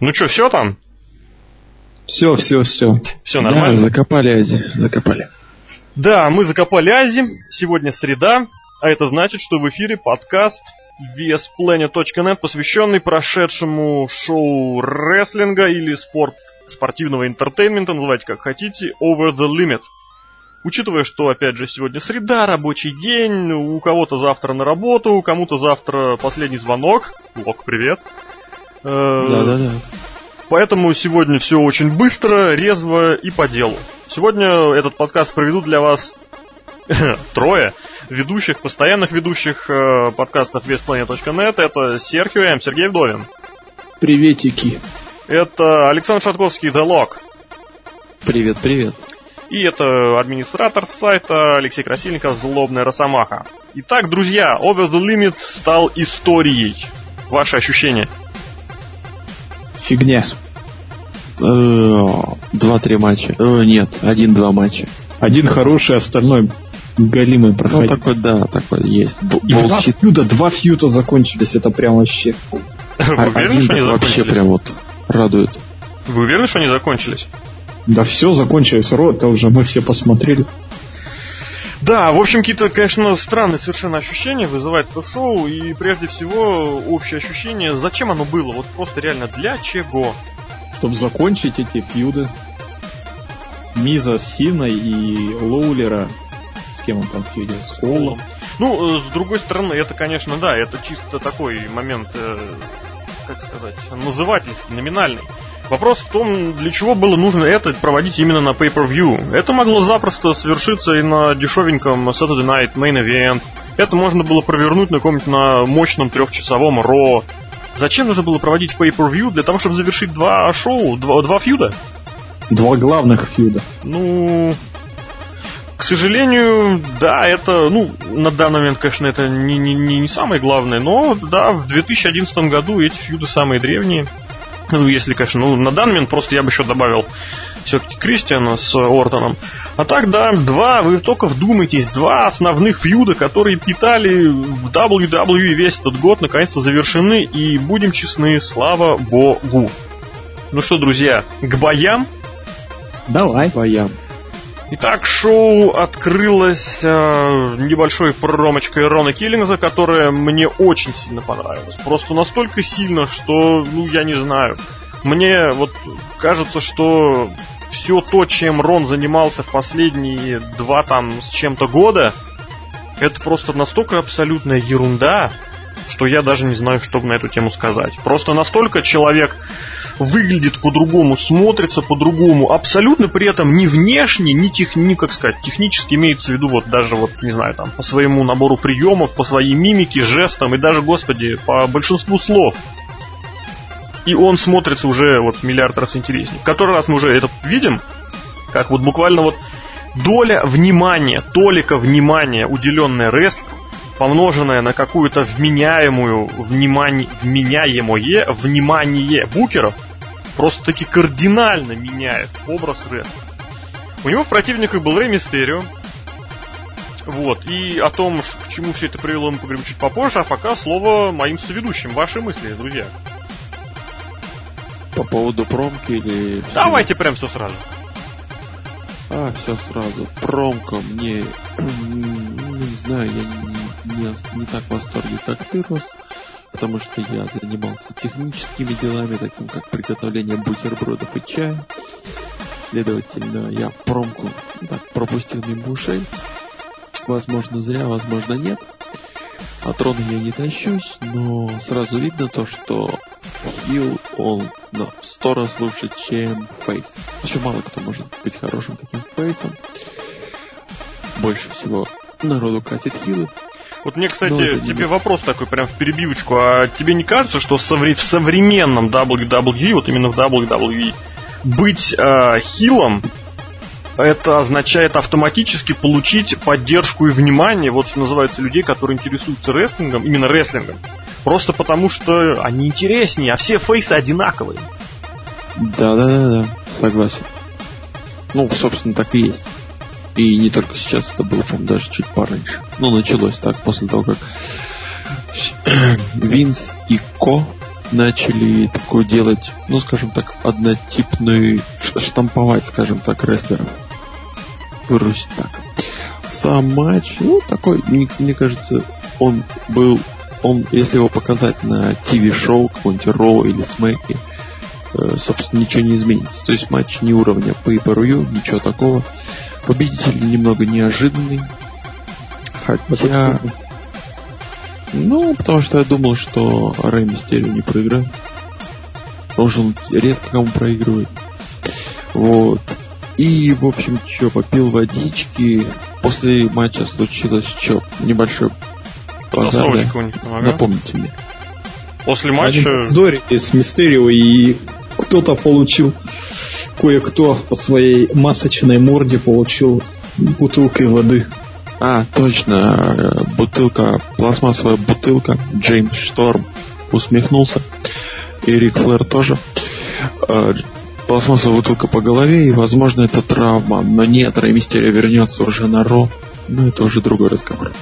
Ну что, все там? Все, все, все. Все нормально? Да, закопали Ази, закопали. Да, мы закопали Ази. Сегодня среда, а это значит, что в эфире подкаст VSPlanet.net, посвященный прошедшему шоу рестлинга или спорт, спортивного entertainment а, называйте как хотите, Over the Limit. Учитывая, что, опять же, сегодня среда, рабочий день, у кого-то завтра на работу, у кому-то завтра последний звонок. Лок, привет. Да-да-да. Поэтому сегодня все очень быстро, резво и по делу. Сегодня этот подкаст проведут для вас трое ведущих, постоянных ведущих э, подкастов весьplanet.net. Это Серхио М. Сергей Вдовин. Приветики. Это Александр Шатковский, The Lock. Привет, привет. И это администратор сайта Алексей Красильников, Злобная Росомаха. Итак, друзья, Over the Limit стал историей. Ваши ощущения? Фигня. Э, Два-три матча. Э, Нет, один-два матча. Один хороший, остальной галимый Ну, проходил. такой, да, такой есть. И два фьюда, два фьюда закончились, это прям вообще. Вы А уверены, один что они так вообще закончились? прям вот радует. Вы уверены, что они закончились? Да все, закончилось. Ро, это уже мы все посмотрели. Да, в общем, какие-то, конечно, странные совершенно ощущения вызывает это шоу, и прежде всего общее ощущение, зачем оно было, вот просто реально для чего. Чтобы закончить эти фьюды. Миза с Синой и Лоулера. С кем он там фьюдил? С Колом. Ну, э, с другой стороны, это, конечно, да, это чисто такой момент, э, как сказать, назывательский, номинальный. Вопрос в том, для чего было нужно это проводить именно на Pay-Per-View. Это могло запросто совершиться и на дешевеньком Saturday Night Main Event. Это можно было провернуть на каком-нибудь на мощном трехчасовом Ро. Зачем нужно было проводить Pay-Per-View? Для того, чтобы завершить два шоу, два, два фьюда? Два главных фьюда. Ну, к сожалению, да, это, ну, на данный момент, конечно, это не, не, не, не самое главное, но, да, в 2011 году эти фьюды самые древние. Ну, если, конечно, ну, на данный момент просто я бы еще добавил все-таки Кристиана с Ортоном. А так, да, два, вы только вдумайтесь, два основных фьюда, которые питали в WWE весь этот год, наконец-то завершены, и будем честны, слава богу. Ну что, друзья, к боям Давай. Боям. Итак, шоу открылось э, небольшой промочкой Рона Киллингза, которая мне очень сильно понравилась. Просто настолько сильно, что, ну, я не знаю. Мне вот кажется, что все то, чем Рон занимался в последние два там с чем-то года, это просто настолько абсолютная ерунда, что я даже не знаю, что на эту тему сказать. Просто настолько человек выглядит по-другому, смотрится по-другому, абсолютно при этом ни внешне, ни, тех, ни как сказать, технически имеется в виду вот даже вот, не знаю, там, по своему набору приемов, по своей мимике, жестам и даже, господи, по большинству слов. И он смотрится уже вот миллиард раз интереснее. В который раз мы уже это видим, как вот буквально вот доля внимания, толика внимания, уделенная рестлингу, помноженное на какую-то вменяемую, внимание, вменяемое внимание букеров, просто таки кардинально меняет образ рестлинга. У него в противниках был Рэй Мистерио. Вот. И о том, к чему все это привело, мы поговорим чуть попозже, а пока слово моим соведущим. Ваши мысли, друзья. По поводу промки или... Давайте прям все сразу. А, все сразу. Промка мне... ну, не знаю, я не, не- не так в восторге, как ты, Рос. Потому что я занимался техническими делами, таким как приготовление бутербродов и чая. Следовательно, я промку так, пропустил мимо ушей. Возможно, зря, возможно, нет. От трона я не тащусь, но сразу видно то, что Хилл, он на сто раз лучше, чем Фейс. Еще мало кто может быть хорошим таким Фейсом. Больше всего народу катит Хиллы. Вот мне, кстати, Ну, не тебе мы. вопрос такой прям в перебивочку. А тебе не кажется, что в современном WWE, вот именно в WWE, быть э, хилом это означает автоматически получить поддержку и внимание, вот что называется, людей, которые интересуются рестлингом, именно рестлингом, просто потому что они интереснее, а все фейсы одинаковые. Да, да, да, да, согласен. Ну, собственно, так и есть. И не только сейчас, это было, по-моему, даже чуть пораньше. Ну, началось так, после того, как Винс и Ко начали такую делать, ну, скажем так, однотипную, штамповать, скажем так, рестлеров. Выразить так. Сам матч, ну, такой, мне, мне кажется, он был, он, если его показать на ТВ-шоу, какой-нибудь Ро или Смеки, э, собственно, ничего не изменится. То есть матч не уровня per ничего такого. Победитель немного неожиданный. Хотя... Ну, потому что я думал, что Рэй Мистерио не проиграет. Потому что он редко кому проигрывает. Вот. И, в общем, что, попил водички. После матча случилось что? Небольшой базар. у них Напомните мне. После матча... Здори с Мистерио и кто-то получил, кое-кто по своей масочной морде получил бутылкой воды. А, точно, бутылка, пластмассовая бутылка. Джеймс Шторм усмехнулся. И Рик Флэр тоже. А, пластмассовая бутылка по голове, и, возможно, это травма. Но нет, Рэй Мистерио вернется уже на Ро. Но это уже другой разговор.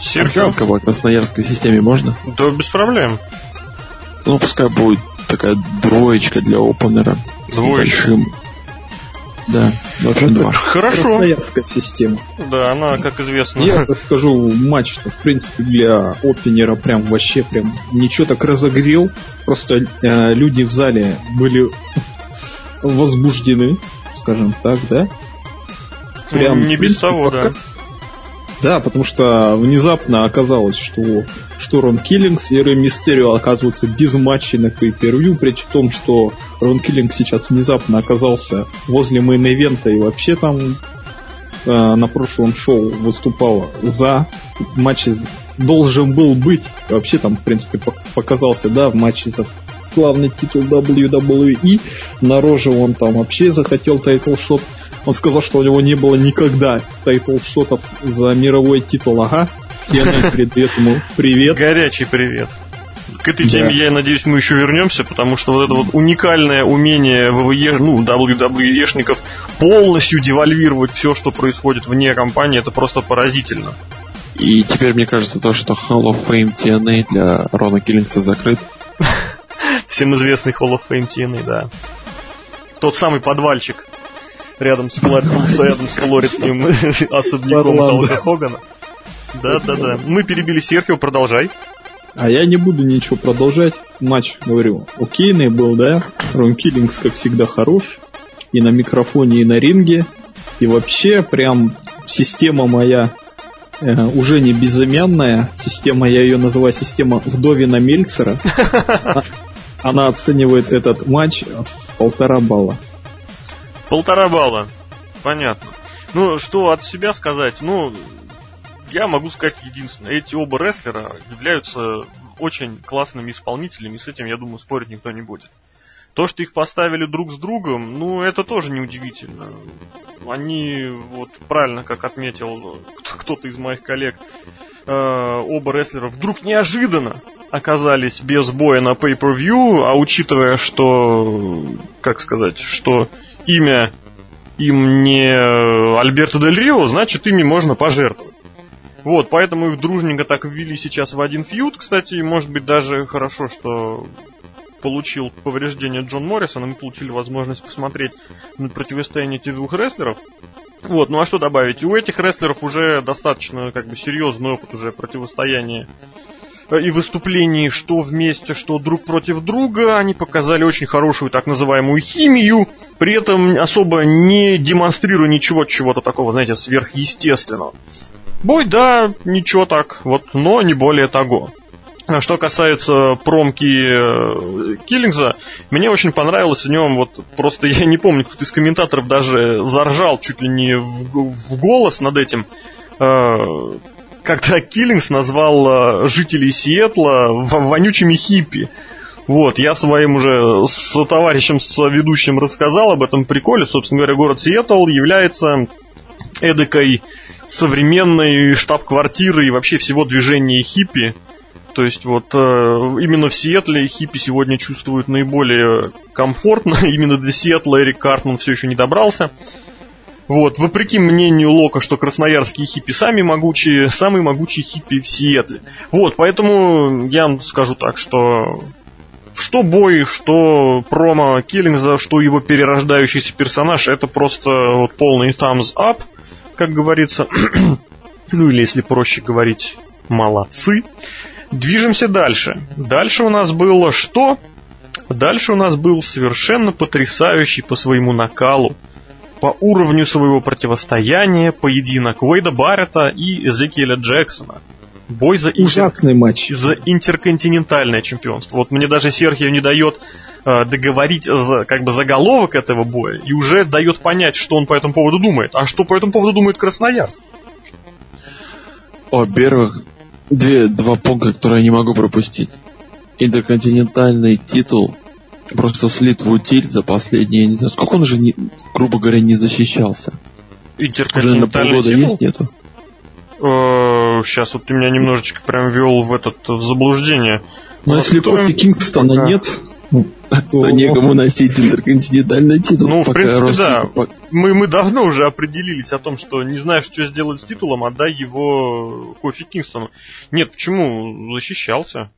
Серхио? По красноярской системе можно? Да, без проблем. Ну, пускай будет такая двоечка для опенера. Двоечка. Да, в общем, два. Хорошо. Красноярская система. Да, она, как известно. Я так скажу, матч-то, в принципе, для opener а прям вообще прям ничего так разогрел. Просто э, люди в зале были возбуждены, скажем так, да? Прям, не без того, да. Да, потому что внезапно оказалось, что что Рон Киллингс и Рэй Мистерио оказываются без матчей на pay-per-view при том, что Рон Киллингс сейчас внезапно оказался возле main event а и вообще там э, на прошлом шоу выступал за матче должен был быть. Вообще там, в принципе, показался, да, в матче за главный титул WWE. На Raw же он там вообще захотел title shot. Он сказал, что у него не было никогда title shot ов за мировой титул. Ага, Кена, привет ему. Привет. Горячий привет. К этой теме, да. я надеюсь, мы еще вернемся, потому что вот это вот уникальное умение ВВЕ, ну, WWE-шников полностью девальвировать все, что происходит вне компании, это просто поразительно. И теперь мне кажется то, что Hall of Fame TNA для Рона Киллингса закрыт. Всем известный Hall of Fame TNA, да. Тот самый подвальчик рядом с, рядом с флоридским особняком Халка Хогана. Да, да, да. Мы перебили Серхио, продолжай. А я не буду ничего продолжать. Матч, говорю, окейный был, да? Рон Киллингс, как всегда, хорош. И на микрофоне, и на ринге. И вообще, прям система моя э, уже не безымянная. Система, я ее называю система Вдовина Мельцера. Она оценивает этот матч в полтора балла. Полтора балла. Понятно. Ну, что от себя сказать? Ну, я могу сказать единственное. Эти оба рестлера являются очень классными исполнителями, и с этим, я думаю, спорить никто не будет. То, что их поставили друг с другом, ну, это тоже неудивительно. Они, вот правильно, как отметил кто-то из моих коллег, э, оба рестлера вдруг неожиданно оказались без боя на Pay-Per-View, а учитывая, что, как сказать, что имя им не Альберто Дель Рио, значит, ими можно пожертвовать. Вот, поэтому их дружненько так ввели сейчас в один фьюд. Кстати, может быть даже хорошо, что получил повреждение Джон Моррисон, и мы получили возможность посмотреть на противостояние этих двух рестлеров. Вот, ну а что добавить? У этих рестлеров уже достаточно как бы серьезный опыт уже противостояния и выступлений, что вместе, что друг против друга. Они показали очень хорошую так называемую химию, при этом особо не демонстрируя ничего чего-то такого, знаете, сверхъестественного. Бой, да, ничего так, вот, но не более того. А что касается промки э, Киллингза, мне очень понравилось в нем, вот просто я не помню, кто-то из комментаторов даже заржал чуть ли не в, в голос над этим, э, когда Киллингс назвал э, жителей Сиэтла вонючими хиппи. Вот, я своим уже с товарищем, с ведущим рассказал об этом приколе. Собственно говоря, город Сиэтл является эдакой современной штаб-квартиры и вообще всего движения хиппи. То есть вот э, именно в Сиэтле хиппи сегодня чувствуют наиболее комфортно. Именно до Сиэтла Эрик Картман все еще не добрался. Вот, вопреки мнению Лока, что красноярские хиппи сами могучие, самые могучие хиппи в Сиэтле. Вот, поэтому я вам скажу так, что что бой, что промо Киллингза, что его перерождающийся персонаж, это просто вот полный thumbs up, как говорится. ну или, если проще говорить, молодцы. Движемся дальше. Дальше у нас было что? Дальше у нас был совершенно потрясающий по своему накалу, по уровню своего противостояния поединок Уэйда Баррета и Эзекиэля Джексона. Бой за, Ужасный матч. за интерконтинентальное чемпионство. Вот мне даже Серхио не дает договорить за, как бы заголовок этого боя и уже дает понять, что он по этому поводу думает. А что по этому поводу думает Красноярск? Во-первых, две, два пункта, которые я не могу пропустить. Интерконтинентальный титул просто слит в утиль за последние, не знаю, сколько он уже, не, грубо говоря, не защищался. Уже на полгода титул? есть, нету? Сейчас вот ты меня немножечко прям ввел в этот в заблуждение. Но ну, если Кофи Кингстона нет, то некому носить интерконтинентальный титул. Ну, в принципе, да. Мы, мы давно уже определились о том, что не знаешь, что сделать с титулом, отдай его Кофи Кингстону. Нет, почему? Защищался.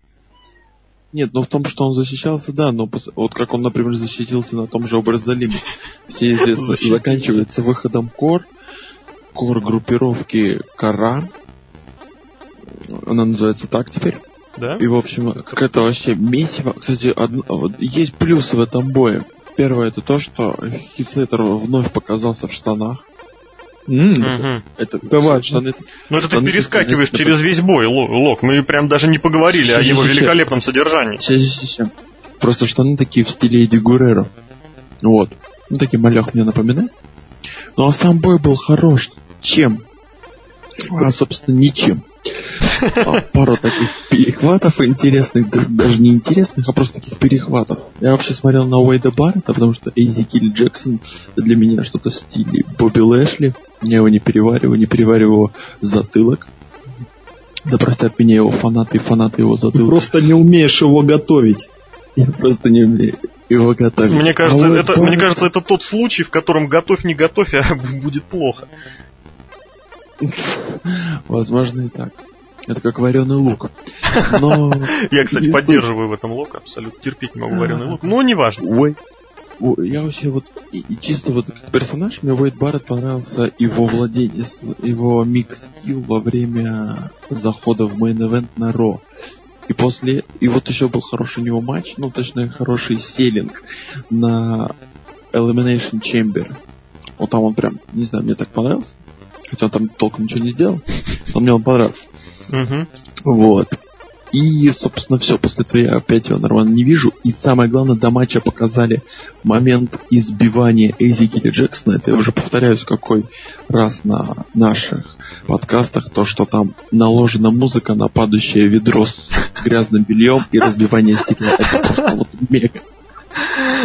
Нет, но в том, что он защищался, да, но вот как он, например, защитился на том же Образолиме. Все известно, заканчивается выходом Кор, Кор группировки Кара. Она называется так теперь. Да? И, в общем, какая-то вообще месиво. Кстати, одно, вот, есть плюсы в этом бое. Первое это то, что Хитслейтер вновь показался в штанах. Mm. Это, Давай. Штаны, ну это ты перескакиваешь это, через весь бой, Лок. Мы прям даже не поговорили о его великолепном содержании. Сейчас, сейчас, сейчас. Просто штаны такие в стиле Эдди Гурера. Вот. Ну, такие малях мне напоминает. Ну, а сам бой был хорош. Чем? А, собственно, ничем. А, пару таких перехватов интересных, даже не интересных, а просто таких перехватов. Я вообще смотрел на Уэйда Баррета, потому что Эйзи Килл Джексон для меня что-то в стиле Бобби Лэшли. Я его не перевариваю, не перевариваю его затылок. Да простят меня его фанаты и фанаты его затылка. Ты просто не умеешь его готовить. Я просто не умею его готовить. Мне кажется, а это, мне кажется, это тот случай, в котором готовь не готовь, а будет плохо. Возможно и так. Это как вареный лук. Но... Я, кстати, поддерживаю в этом лук, абсолютно терпеть не могу вареный лук, но неважно. Ой, я вообще вот и, и чисто вот персонаж мне Уэйд Барретт понравился его владение, его mic skill во время захода в main event на Raw. И после, и вот еще был хороший у него матч, ну точнее хороший selling на Elimination Chamber. Вот там он прям, не знаю, мне так понравился. Хотя он там толком ничего не сделал, но мне он понравился. Угу. Вот. И, собственно, все. После этого я опять его нормально не вижу. И самое главное, до матча показали момент избивания Эйзи Килли Джексона. Это я уже повторяюсь какой раз на наших подкастах. То, что там наложена музыка на падающее ведро с грязным бельем и разбивание стекла. Это просто вот мега.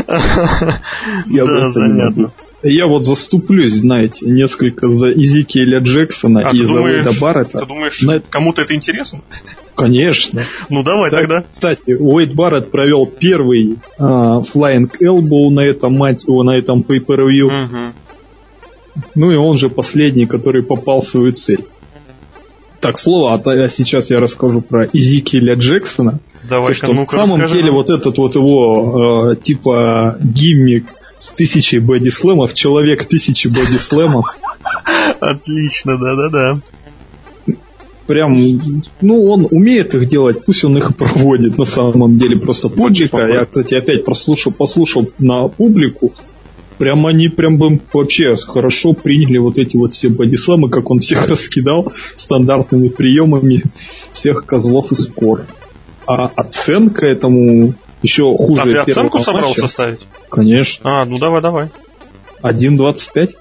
Я просто не я вот заступлюсь, знаете, несколько за Изикиэля Джексона а и за Уэйда Баррета. Ты думаешь, на... кому-то это интересно? Конечно. Ну давай кстати, тогда. Кстати, Уэйд Барретт провел первый а, Flying Elbow на этом мать, на этом pay-per-view. Угу. Ну и он же последний, который попал в свою цель. Так, слово, а, а сейчас я расскажу про Изикиэля Джексона. Давай, что ну на самом расскажи. деле вот этот вот его э, типа гиммик с тысячей бодислэмов, человек тысячи бодислэмов. Отлично, да-да-да. Прям, ну, он умеет их делать, пусть он их проводит на самом деле. Просто публика, я, кстати, опять прослушал, послушал на публику, прям они прям бы вообще хорошо приняли вот эти вот все бодисламы, как он всех раскидал стандартными приемами всех козлов из кор. А оценка этому еще хуже. А ты оценку собрался матча. ставить? Конечно. А, ну давай, давай. 1.25?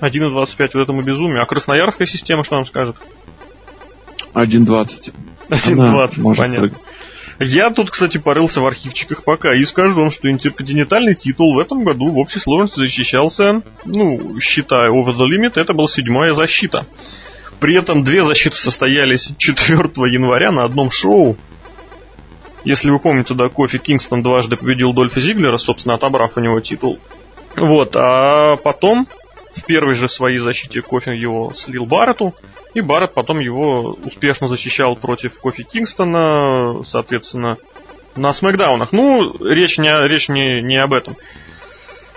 1.25 вот этому безумию. А красноярская система что нам скажет? 1.20. 1.20, понятно. Я тут, кстати, порылся в архивчиках пока и скажу вам, что интерконтинентальный титул в этом году в общей сложности защищался, ну, считая Over the Limit, это была седьмая защита. При этом две защиты состоялись 4 января на одном шоу, если вы помните, да, Кофи Кингстон дважды победил Дольфа Зиглера, собственно, отобрав у него титул. Вот, а потом в первой же своей защите Кофи его слил Барретту, и Барретт потом его успешно защищал против Кофи Кингстона, соответственно, на смакдаунах. Ну, речь не, речь не, не об этом.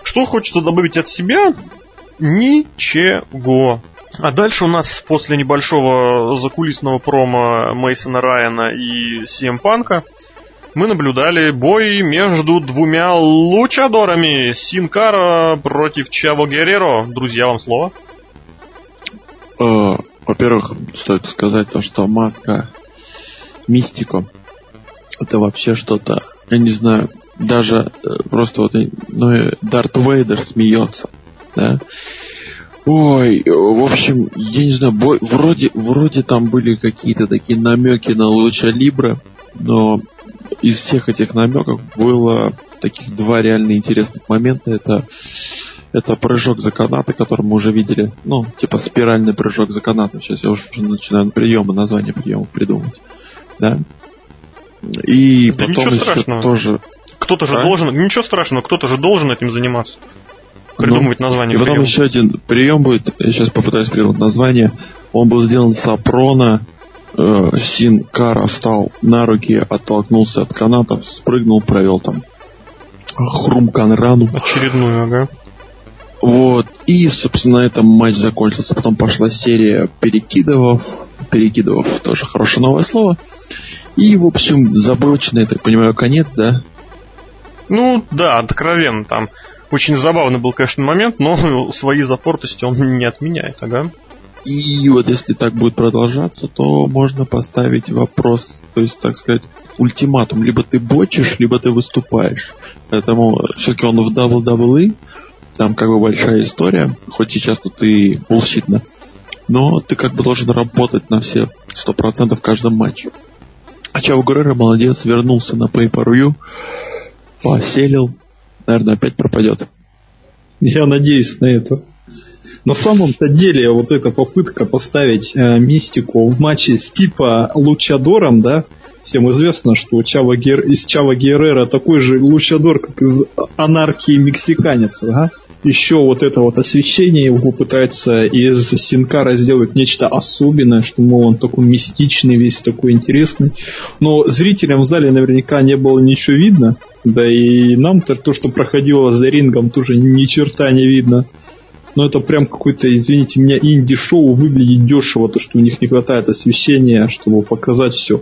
Что хочется добавить от себя? Ничего. А дальше у нас после небольшого закулисного промо Мейсона Райана и CM Панка мы наблюдали бой между двумя лучадорами Синкара против Чаво Герреро. Друзья, вам слово. Э, во-первых, стоит сказать то, что маска Мистико это вообще что-то, я не знаю, даже э, просто вот ну, Дарт Вейдер смеется, да. Ой, в общем, я не знаю, бой, вроде, вроде там были какие-то такие намеки на Луча Либра, но из всех этих намеков было таких два реально интересных момента. Это, это прыжок за канаты, который мы уже видели. Ну, типа спиральный прыжок за канаты. Сейчас я уже начинаю приемы, название приемов придумывать. Да? И да потом еще страшного. тоже... Кто-то же а? должен... Ничего страшного, кто-то же должен этим заниматься. Придумывать ну, название. И потом приема. еще один прием будет, я сейчас попытаюсь придумать название. Он был сделан с Апрона. Э, Син Кара встал на руки, оттолкнулся от канатов, спрыгнул, провел там хрумкан рану. Очередную, ага. Вот. И, собственно, на этом матч закончился. Потом пошла серия перекидывов. Перекидывов тоже хорошее новое слово. И, в общем, заброченный, я так понимаю, конец, да? Ну, да, откровенно там. Очень забавный был, конечно, момент, но свои запортости он не отменяет, ага. И вот если так будет продолжаться, то можно поставить вопрос, то есть, так сказать, ультиматум. Либо ты бочишь, либо ты выступаешь. Поэтому все-таки он в WWE, там как бы большая история, хоть сейчас тут и булщитно, но ты как бы должен работать на все сто процентов в каждом матче. А Чао Геррера молодец, вернулся на Pay-Per-View, поселил, наверное, опять пропадет. Я надеюсь на это. На самом-то деле вот эта попытка поставить э, мистику в матче с типа Лучадором, да, всем известно, что Чава Гер... из Чава Геррера такой же Лучадор, как из анархии мексиканец, да? еще вот это вот освещение его пытается из Синкара сделать нечто особенное, что, мол, он такой мистичный, весь такой интересный. Но зрителям в зале наверняка не было ничего видно, да и нам-то то, что проходило за рингом, тоже ни черта не видно но это прям какой-то, извините меня, инди-шоу выглядит дешево, то, что у них не хватает освещения, чтобы показать все.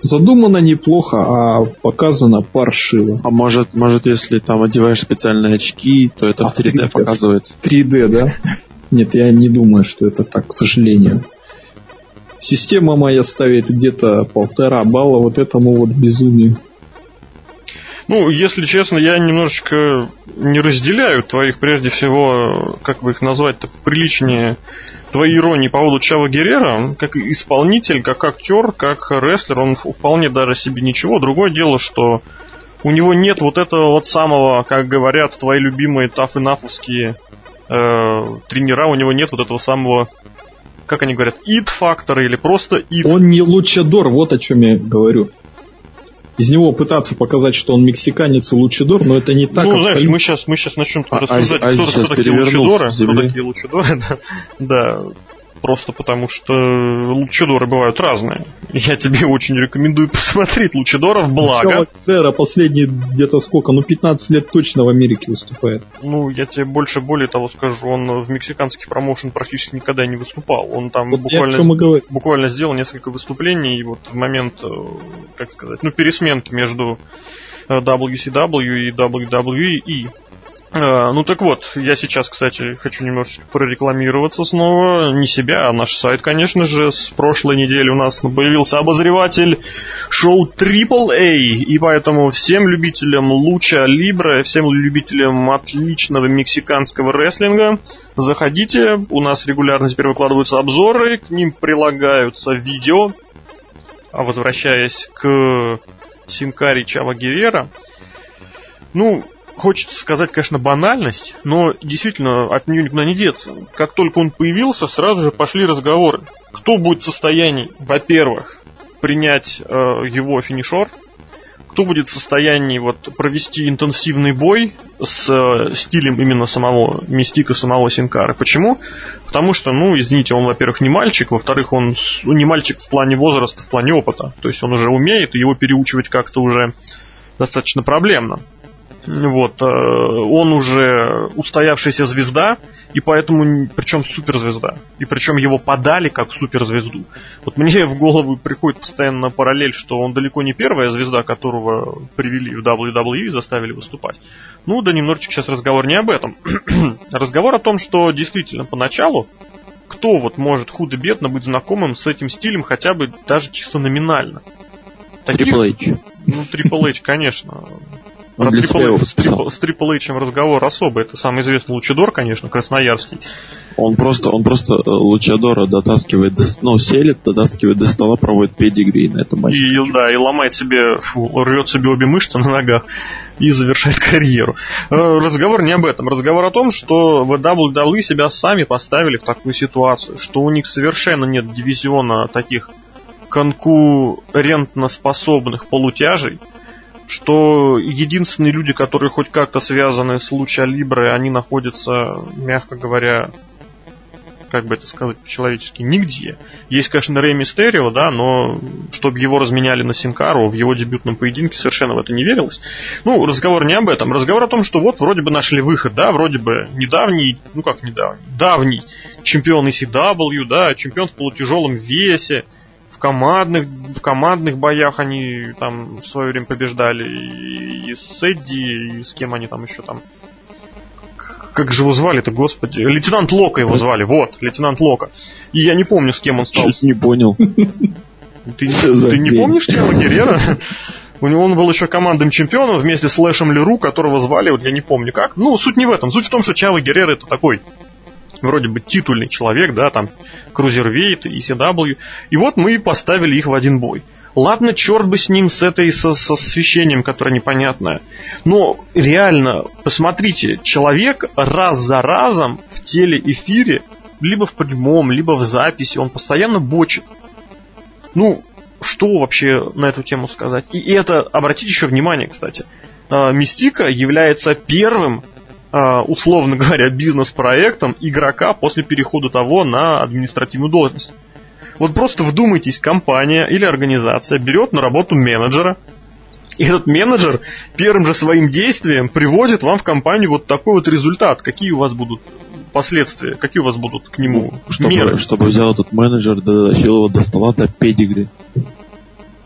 Задумано неплохо, а показано паршиво. А может, может, если там одеваешь специальные очки, то это а, в 3D, 3D показывает? 3D, да? Нет, я не думаю, что это так, к сожалению. Система моя ставит где-то полтора балла вот этому вот безумию. Ну, если честно, я немножечко не разделяю твоих, прежде всего, как бы их назвать-то приличнее, твои иронии по поводу Чава Геррера, как исполнитель, как актер, как рестлер, он вполне даже себе ничего. Другое дело, что у него нет вот этого вот самого, как говорят твои любимые таф-и-нафовские э, тренера, у него нет вот этого самого как они говорят, ид-фактора или просто ид. Он не лучадор, вот о чем я говорю из него пытаться показать, что он мексиканец и лучидор, но это не так. Ну, знаешь, мы сейчас, мы сейчас начнем а, рассуждать, а, кто, кто такие лучидоры, кто такие лучидоры, да, да. Просто потому что лучидоры бывают разные. Я тебе очень рекомендую посмотреть лучидоров, благо. Сера последние где-то сколько, ну 15 лет точно в Америке выступает. Ну, я тебе больше, более того скажу, он в мексиканских промоушен практически никогда не выступал. Он там вот буквально, буквально сделал несколько выступлений, и вот в момент, э, как сказать, ну, пересменки между WCW и WWE Э, ну так вот, я сейчас, кстати, хочу немножечко прорекламироваться снова. Не себя, а наш сайт, конечно же. С прошлой недели у нас появился обозреватель шоу AAA. И поэтому всем любителям луча Либра, всем любителям отличного мексиканского рестлинга, заходите. У нас регулярно теперь выкладываются обзоры, к ним прилагаются видео. А возвращаясь к Синкари Чава Герера, ну, хочется сказать, конечно, банальность, но действительно от нее никуда не деться. Как только он появился, сразу же пошли разговоры. Кто будет в состоянии, во-первых, принять э, его финишор, кто будет в состоянии вот провести интенсивный бой с э, стилем именно самого Мистика, самого Синкара. Почему? Потому что, ну, извините, он, во-первых, не мальчик, во-вторых, он ну, не мальчик в плане возраста, в плане опыта. То есть он уже умеет, его переучивать как-то уже достаточно проблемно. Вот, э, он уже устоявшаяся звезда, и поэтому, причем суперзвезда. И причем его подали как суперзвезду. Вот мне в голову приходит постоянно параллель, что он далеко не первая звезда, которого привели в WWE и заставили выступать. Ну да немножечко сейчас разговор не об этом. разговор о том, что действительно поначалу кто вот может худо-бедно быть знакомым с этим стилем хотя бы даже чисто номинально. Трипл H. Ну, H, конечно. Про Triple, с Triple H разговор особый. Это самый известный лучидор, конечно, красноярский. Он просто, он просто э, лучадора дотаскивает до, ну, селит, дотаскивает до стола, проводит педигри на этом матче. И, да, и ломает себе, фу, рвет себе обе мышцы на ногах и завершает карьеру. Э, разговор не об этом. Разговор о том, что в WWE себя сами поставили в такую ситуацию, что у них совершенно нет дивизиона таких конкурентно способных полутяжей, что единственные люди, которые хоть как-то связаны с Луча Либры, они находятся, мягко говоря, как бы это сказать по-человечески, нигде. Есть, конечно, Рэй Мистерио, да, но чтобы его разменяли на Синкару в его дебютном поединке, совершенно в это не верилось. Ну, разговор не об этом. Разговор о том, что вот вроде бы нашли выход, да, вроде бы недавний, ну как недавний, давний чемпион ECW, да, чемпион в полутяжелом весе, в командных, в командных боях они там в свое время побеждали и, и с Эдди, и с кем они там еще там. Как же его звали-то, господи? Лейтенант Лока его звали, вот, лейтенант Лока. И я не помню, с кем он стал. Чуть не понял. Ты, ты не помнишь Тело Геррера? У него он был еще командным чемпионом вместе с Лэшем Леру, которого звали, вот я не помню как. Ну, суть не в этом. Суть в том, что Чава Геррера это такой вроде бы титульный человек, да, там Крузервейт и CW. И вот мы поставили их в один бой. Ладно, черт бы с ним, с этой, со, со освещением, которое непонятное. Но реально, посмотрите, человек раз за разом в телеэфире, либо в прямом, либо в записи, он постоянно бочит. Ну, что вообще на эту тему сказать? И это, обратите еще внимание, кстати, а, Мистика является первым условно говоря, бизнес-проектом игрока после перехода того на административную должность. Вот просто вдумайтесь, компания или организация берет на работу менеджера, и этот менеджер первым же своим действием приводит вам в компанию вот такой вот результат. Какие у вас будут последствия, какие у вас будут к нему чтобы, меры? Чтобы взял этот менеджер, дотащил его до стола до педигри.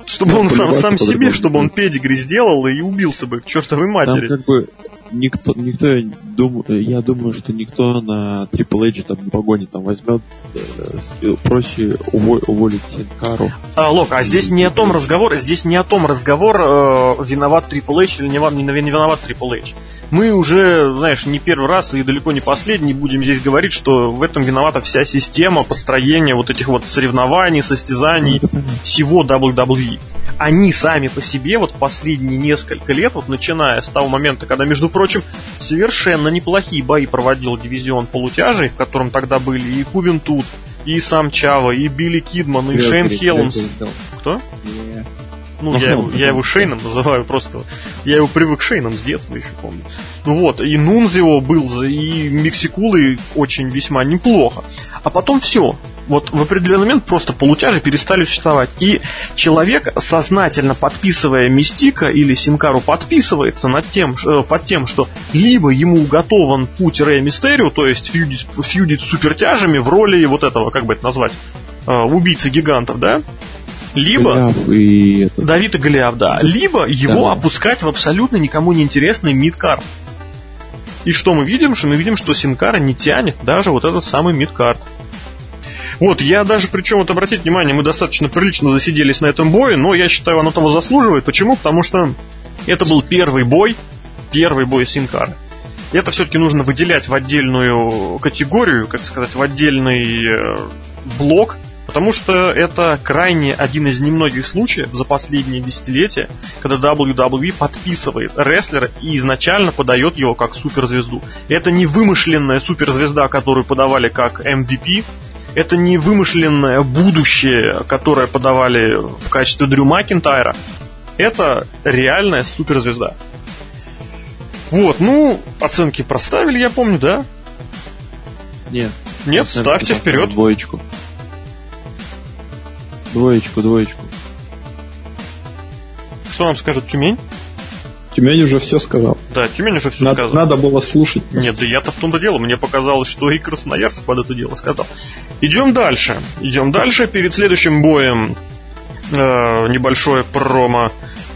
Чтобы он сам, сам себе, чтобы он педигри сделал и убился бы к чертовой матери. Там как бы никто, никто, я думаю, я думаю, что никто на Triple H там не погонит, там возьмет, э, проще уволить, уволить Синкару. А, Лок, а здесь не о том разговор, здесь не о том разговор, э, виноват Triple H или не, не, не виноват Triple H. Мы уже, знаешь, не первый раз и далеко не последний будем здесь говорить, что в этом виновата вся система построения вот этих вот соревнований, состязаний, всего WWE они сами по себе вот в последние несколько лет, вот начиная с того момента, когда, между прочим, совершенно неплохие бои проводил дивизион полутяжей, в котором тогда были и Кувентут, и сам Чава, и Билли Кидман, и Шейн Хелмс. Кто? Ну, я его, я его Шейном называю просто. Я его привык Шейном с детства еще помню. Ну вот, и Нунзио был, и Мексикулы очень весьма неплохо. А потом все. Вот в определенный момент просто полутяжи перестали существовать. И человек, сознательно подписывая Мистика или Синкару, подписывается над тем, э, под тем, что либо ему уготован путь Рэя Мистерио, то есть фьюдить, фьюдить супертяжами в роли вот этого, как бы это назвать, э, убийцы гигантов, да? Либо Голиаф и это... Давид и Голиаф, да. Либо его да. опускать в абсолютно никому не интересный мидкарт. И что мы видим? Что мы видим, что Синкара не тянет даже вот этот самый мидкарт. Вот, я даже, причем, вот обратите внимание, мы достаточно прилично засиделись на этом бое, но я считаю, оно того заслуживает. Почему? Потому что это был первый бой, первый бой Синкара. Это все-таки нужно выделять в отдельную категорию, как сказать, в отдельный э, блок, Потому что это крайне один из немногих случаев за последние десятилетия, когда WWE подписывает рестлера и изначально подает его как суперзвезду. Это не вымышленная суперзвезда, которую подавали как MVP, это не вымышленное будущее, которое подавали в качестве Дрю Макинтайра. Это реальная суперзвезда. Вот, ну, оценки проставили, я помню, да? Нет. Нет, ставьте вперед. Двоечку. Двоечку, двоечку. Что нам скажет Тюмень? Тюмень уже все сказал. Да, Тюмень уже все надо, сказал. Надо было слушать. Нет, да я-то в том-то дело. Мне показалось, что и Красноярск под это дело сказал. Идем дальше. Идем дальше. Перед следующим боем э, небольшое промо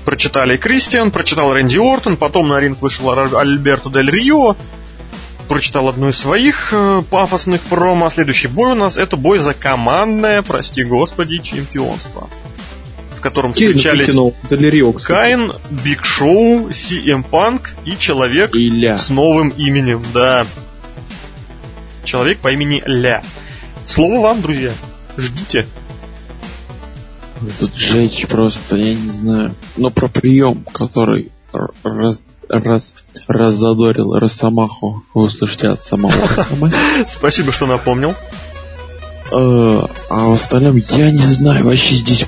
прочитали Кристиан, прочитал Рэнди Ортон, потом на ринг вышел Альберто Дель Рио, прочитал одну из своих э, пафосных промо. Следующий бой у нас это бой за командное, прости господи, чемпионство. Котором встречались Кайн, Биг Шоу, CM Панк и человек Ля. с новым именем, да. Человек по имени Ля. Слово вам, друзья. Ждите. Тут жечь просто, я не знаю. Но про прием, который раз, раз, раззадорил Росомаху, вы услышите от самого Спасибо, что напомнил. Э, а в остальном я не знаю, вообще здесь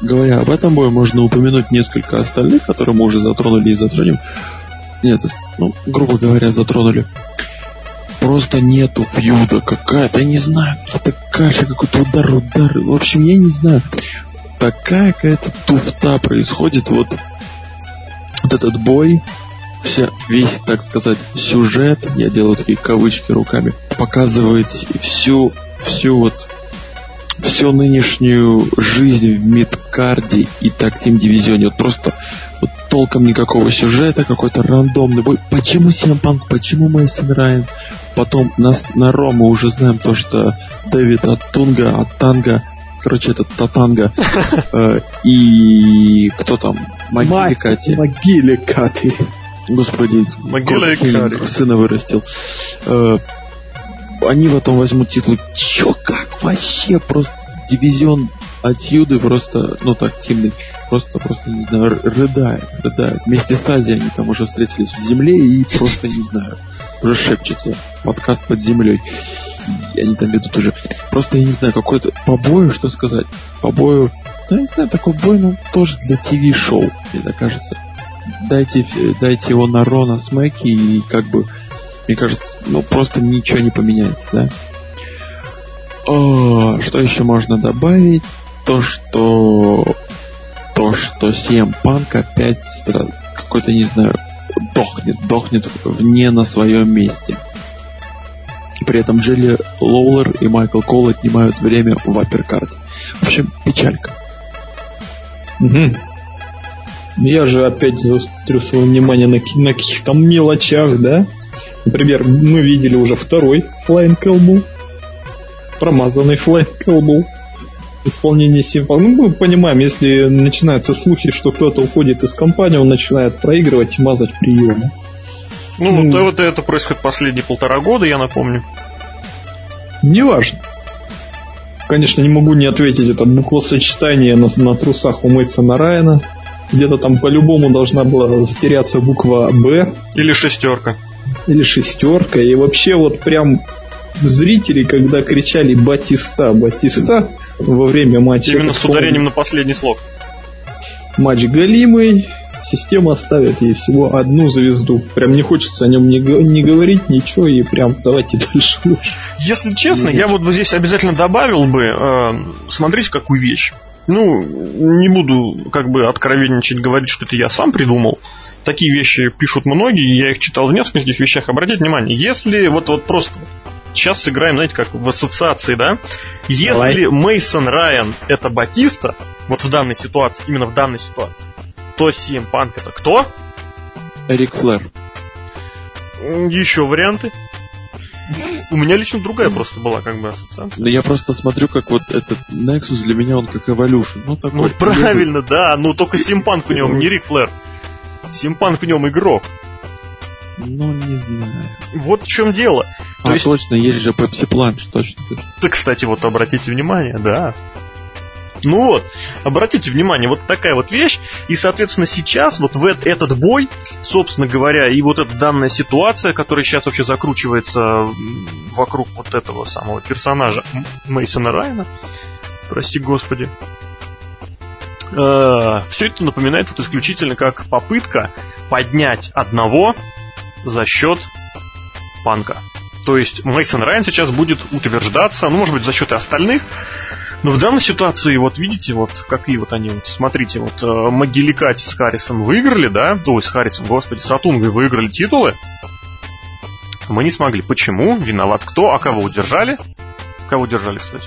говоря об этом бою, можно упомянуть несколько остальных, которые мы уже затронули и затронем. Нет, ну, грубо говоря, затронули. Просто нету фьюда какая-то, я не знаю, какие-то каши, какой-то удар, удар. В общем, я не знаю. Такая какая-то туфта происходит. Вот, вот этот бой, вся, весь, так сказать, сюжет, я делаю такие кавычки руками, показывает всю, всю вот всю нынешнюю жизнь в мидкарде и тактим дивизионе. Вот просто вот толком никакого сюжета, какой-то рандомный бой. Почему Симпанк, почему Мейсон Райан? Потом на, на Ро мы уже знаем то, что Дэвид от Тунга, от Танга, короче, этот Татанга, э, и кто там? Могиле Кати. Господи, Могиле Кати. сына вырастил. Э, они потом возьмут титул. Чё, как вообще? Просто дивизион отсюда просто, ну так, тимный, просто, просто, не знаю, рыдает, рыдает. Вместе с Азией они там уже встретились в земле и просто, не знаю, уже шепчется. Подкаст под землей. И они там ведут уже. Просто, я не знаю, какой-то по бою, что сказать? По бою, да, я не знаю, такой бой, ну, тоже для ТВ-шоу, мне так кажется. Дайте, дайте его на Рона Смеки и как бы мне кажется, ну просто ничего не поменяется, да? О, что еще можно добавить? То, что то, что CM Punk опять какой-то, не знаю, дохнет, дохнет вне на своем месте. При этом Джилли Лоулер и Майкл Кол отнимают время в апперкарте. В общем, печалька. Угу. Я же опять заострю свое внимание на, на каких-то мелочах, да? Например, мы видели уже второй Flying Elbow, промазанный Flying Elbow в исполнении Симпа. Ну, мы понимаем, если начинаются слухи, что кто-то уходит из компании, он начинает проигрывать и мазать приемы. Ну, ну вот, вот это происходит последние полтора года, я напомню. Неважно. Конечно, не могу не ответить, это буквосочетание на, на трусах у Мейсона Райана. Где-то там по-любому должна была затеряться буква «Б». Или шестерка или шестерка. И вообще вот прям зрители, когда кричали «Батиста, Батиста» во время матча... Именно с ударением на последний слог. Матч галимый, система ставит ей всего одну звезду. Прям не хочется о нем не, не говорить ничего, и прям давайте дальше лучше. Если честно, я вот здесь обязательно добавил бы, э, смотрите, какую вещь. Ну, не буду как бы откровенничать, говорить, что это я сам придумал такие вещи пишут многие, я их читал в нескольких вещах. Обратите внимание, если вот, вот просто сейчас сыграем, знаете, как в ассоциации, да? Если Мейсон Райан это Батиста, вот в данной ситуации, именно в данной ситуации, то CM Punk это кто? Эрик Флэр. Еще варианты? У меня лично другая просто была как бы ассоциация. Да я просто смотрю, как вот этот Nexus для меня он как Evolution. Ну, такой ну правильно, да, но только Симпанк в нем, не Рик Флэр. Симпанк в нем игрок. Ну, не знаю. Вот в чем дело. А, есть... точно, есть же Pepsi Plunge, точно, точно. Да, кстати, вот обратите внимание, да. Ну вот, обратите внимание, вот такая вот вещь, и, соответственно, сейчас вот в этот бой, собственно говоря, и вот эта данная ситуация, которая сейчас вообще закручивается вокруг вот этого самого персонажа Мейсона Райана, прости господи, э, все это напоминает вот исключительно как попытка поднять одного за счет панка. То есть Мейсон Райан сейчас будет утверждаться, ну, может быть, за счет и остальных, но в данной ситуации, вот видите, вот какие вот они, вот, смотрите, вот э, Могиликати с Харрисом выиграли, да, ой, с Харрисом, господи, с Атунгой выиграли титулы, мы не смогли. Почему? Виноват кто? А кого удержали? Кого удержали, кстати?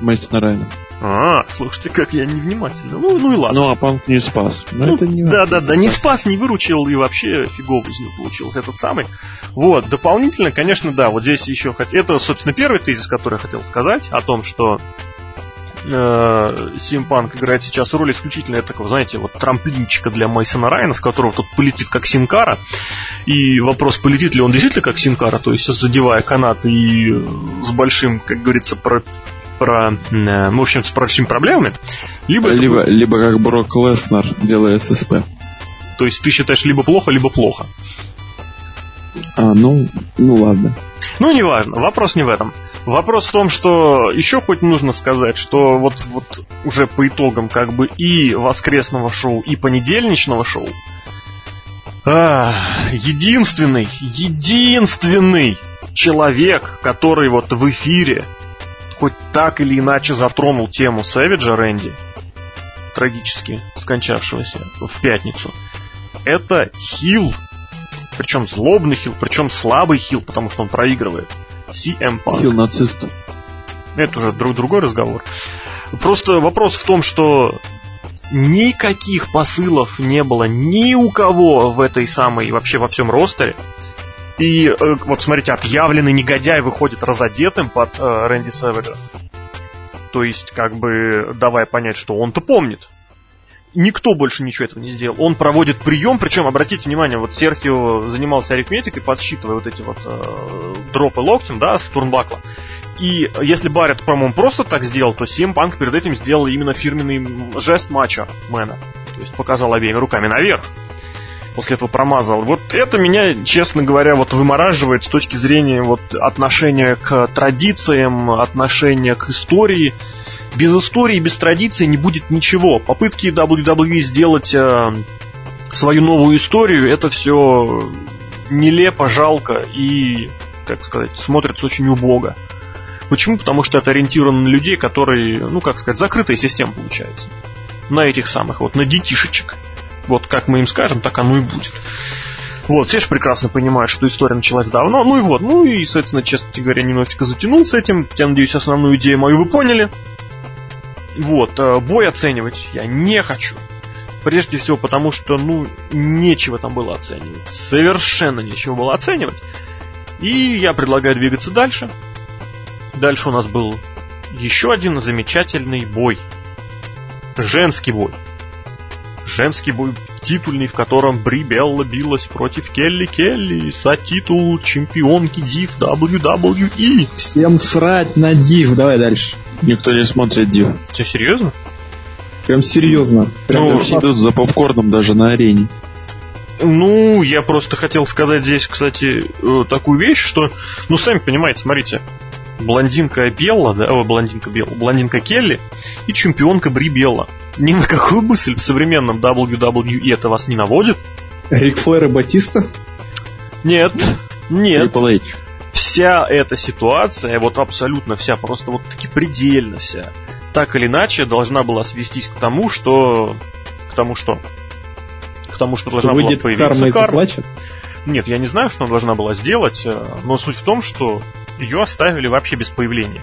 Мейсона Райана. А, слушайте, как я невнимательно. Ну, ну и ладно. Ну, а Панк не спас. Но Ну, это не да, да, да, не спас, не выручил и вообще фигово из него получился этот самый. Вот, дополнительно, конечно, да, вот здесь еще хоть это, собственно, первый тезис, который я хотел сказать, о том, что э, Симпанк играет сейчас роль исключительно такого, знаете, вот трамплинчика для Майсона Райана, с которого тут полетит как Синкара. И вопрос, полетит ли он действительно как Синкара, то есть задевая канат и э, с большим, как говорится, про, э, в общем, с большими проблемами. Либо, Либо, либо как Брок Леснер, делая ССП. То есть ты считаешь либо плохо, либо плохо. А, ну, ну ладно. Ну, неважно, вопрос не в этом. Вопрос в том, что еще хоть нужно сказать, что вот, вот уже по итогам как бы и воскресного шоу, и понедельничного шоу, а, единственный, единственный человек, который вот в эфире хоть так или иначе затронул тему Сэвиджа Рэнди, трагически скончавшегося в пятницу, это Хилл причем злобный хил, причем слабый хил, потому что он проигрывает. CM Punk. Хил нацист. Это уже друг другой разговор. Просто вопрос в том, что никаких посылов не было ни у кого в этой самой, вообще во всем ростере. И э, вот смотрите, отъявленный негодяй выходит разодетым под э, Рэнди Сэвиджа. То есть, как бы, давая понять, что он-то помнит. Никто больше ничего этого не сделал. Он проводит прием, причем, обратите внимание, вот Серхио занимался арифметикой, подсчитывая вот эти вот э, дропы локтем, да, с турнбакла. И если Барретт, по-моему, просто так сделал, то Сим Панк перед этим сделал именно фирменный жест матча Мэна. То есть показал обеими руками наверх. После этого промазал. Вот это меня, честно говоря, вот вымораживает с точки зрения вот отношения к традициям, отношения к истории. Без истории, без традиции не будет ничего. Попытки WWE сделать э, свою новую историю, это все нелепо, жалко и, как сказать, смотрится очень убого. Почему? Потому что это ориентировано на людей, которые, ну, как сказать, закрытая система получается. На этих самых, вот, на детишечек. Вот как мы им скажем, так оно и будет. Вот, все же прекрасно понимают, что история началась давно. Ну и вот, ну и, соответственно, честно говоря, немножечко затянул с этим. Я надеюсь, основную идею мою вы поняли. Вот, э, бой оценивать я не хочу. Прежде всего потому, что, ну, нечего там было оценивать. Совершенно нечего было оценивать. И я предлагаю двигаться дальше. Дальше у нас был еще один замечательный бой. Женский бой. Женский бой титульный, в котором Бри Белла билась против Келли Келли за титул чемпионки Див WWE. Всем срать на див. Давай дальше. Никто не смотрит Див. Ты серьезно? Прям серьезно. Прям Ну, Все идут за попкорном даже на арене. Ну, я просто хотел сказать здесь, кстати, э, такую вещь, что, ну, сами понимаете, смотрите, блондинка Белла, да, о, блондинка Белла, блондинка Келли и чемпионка Бри Белла. Ни на какую мысль в современном WWE это вас не наводит? Рик Флэр и Батиста? Нет, нет. Triple H. Вся эта ситуация, вот абсолютно вся, просто вот таки предельно вся, так или иначе должна была свестись к тому, что... К тому что? К тому, что, Что должна была появиться карма карма. Нет, я не знаю, что она должна была сделать, э, но суть в том, что ее оставили вообще без появления.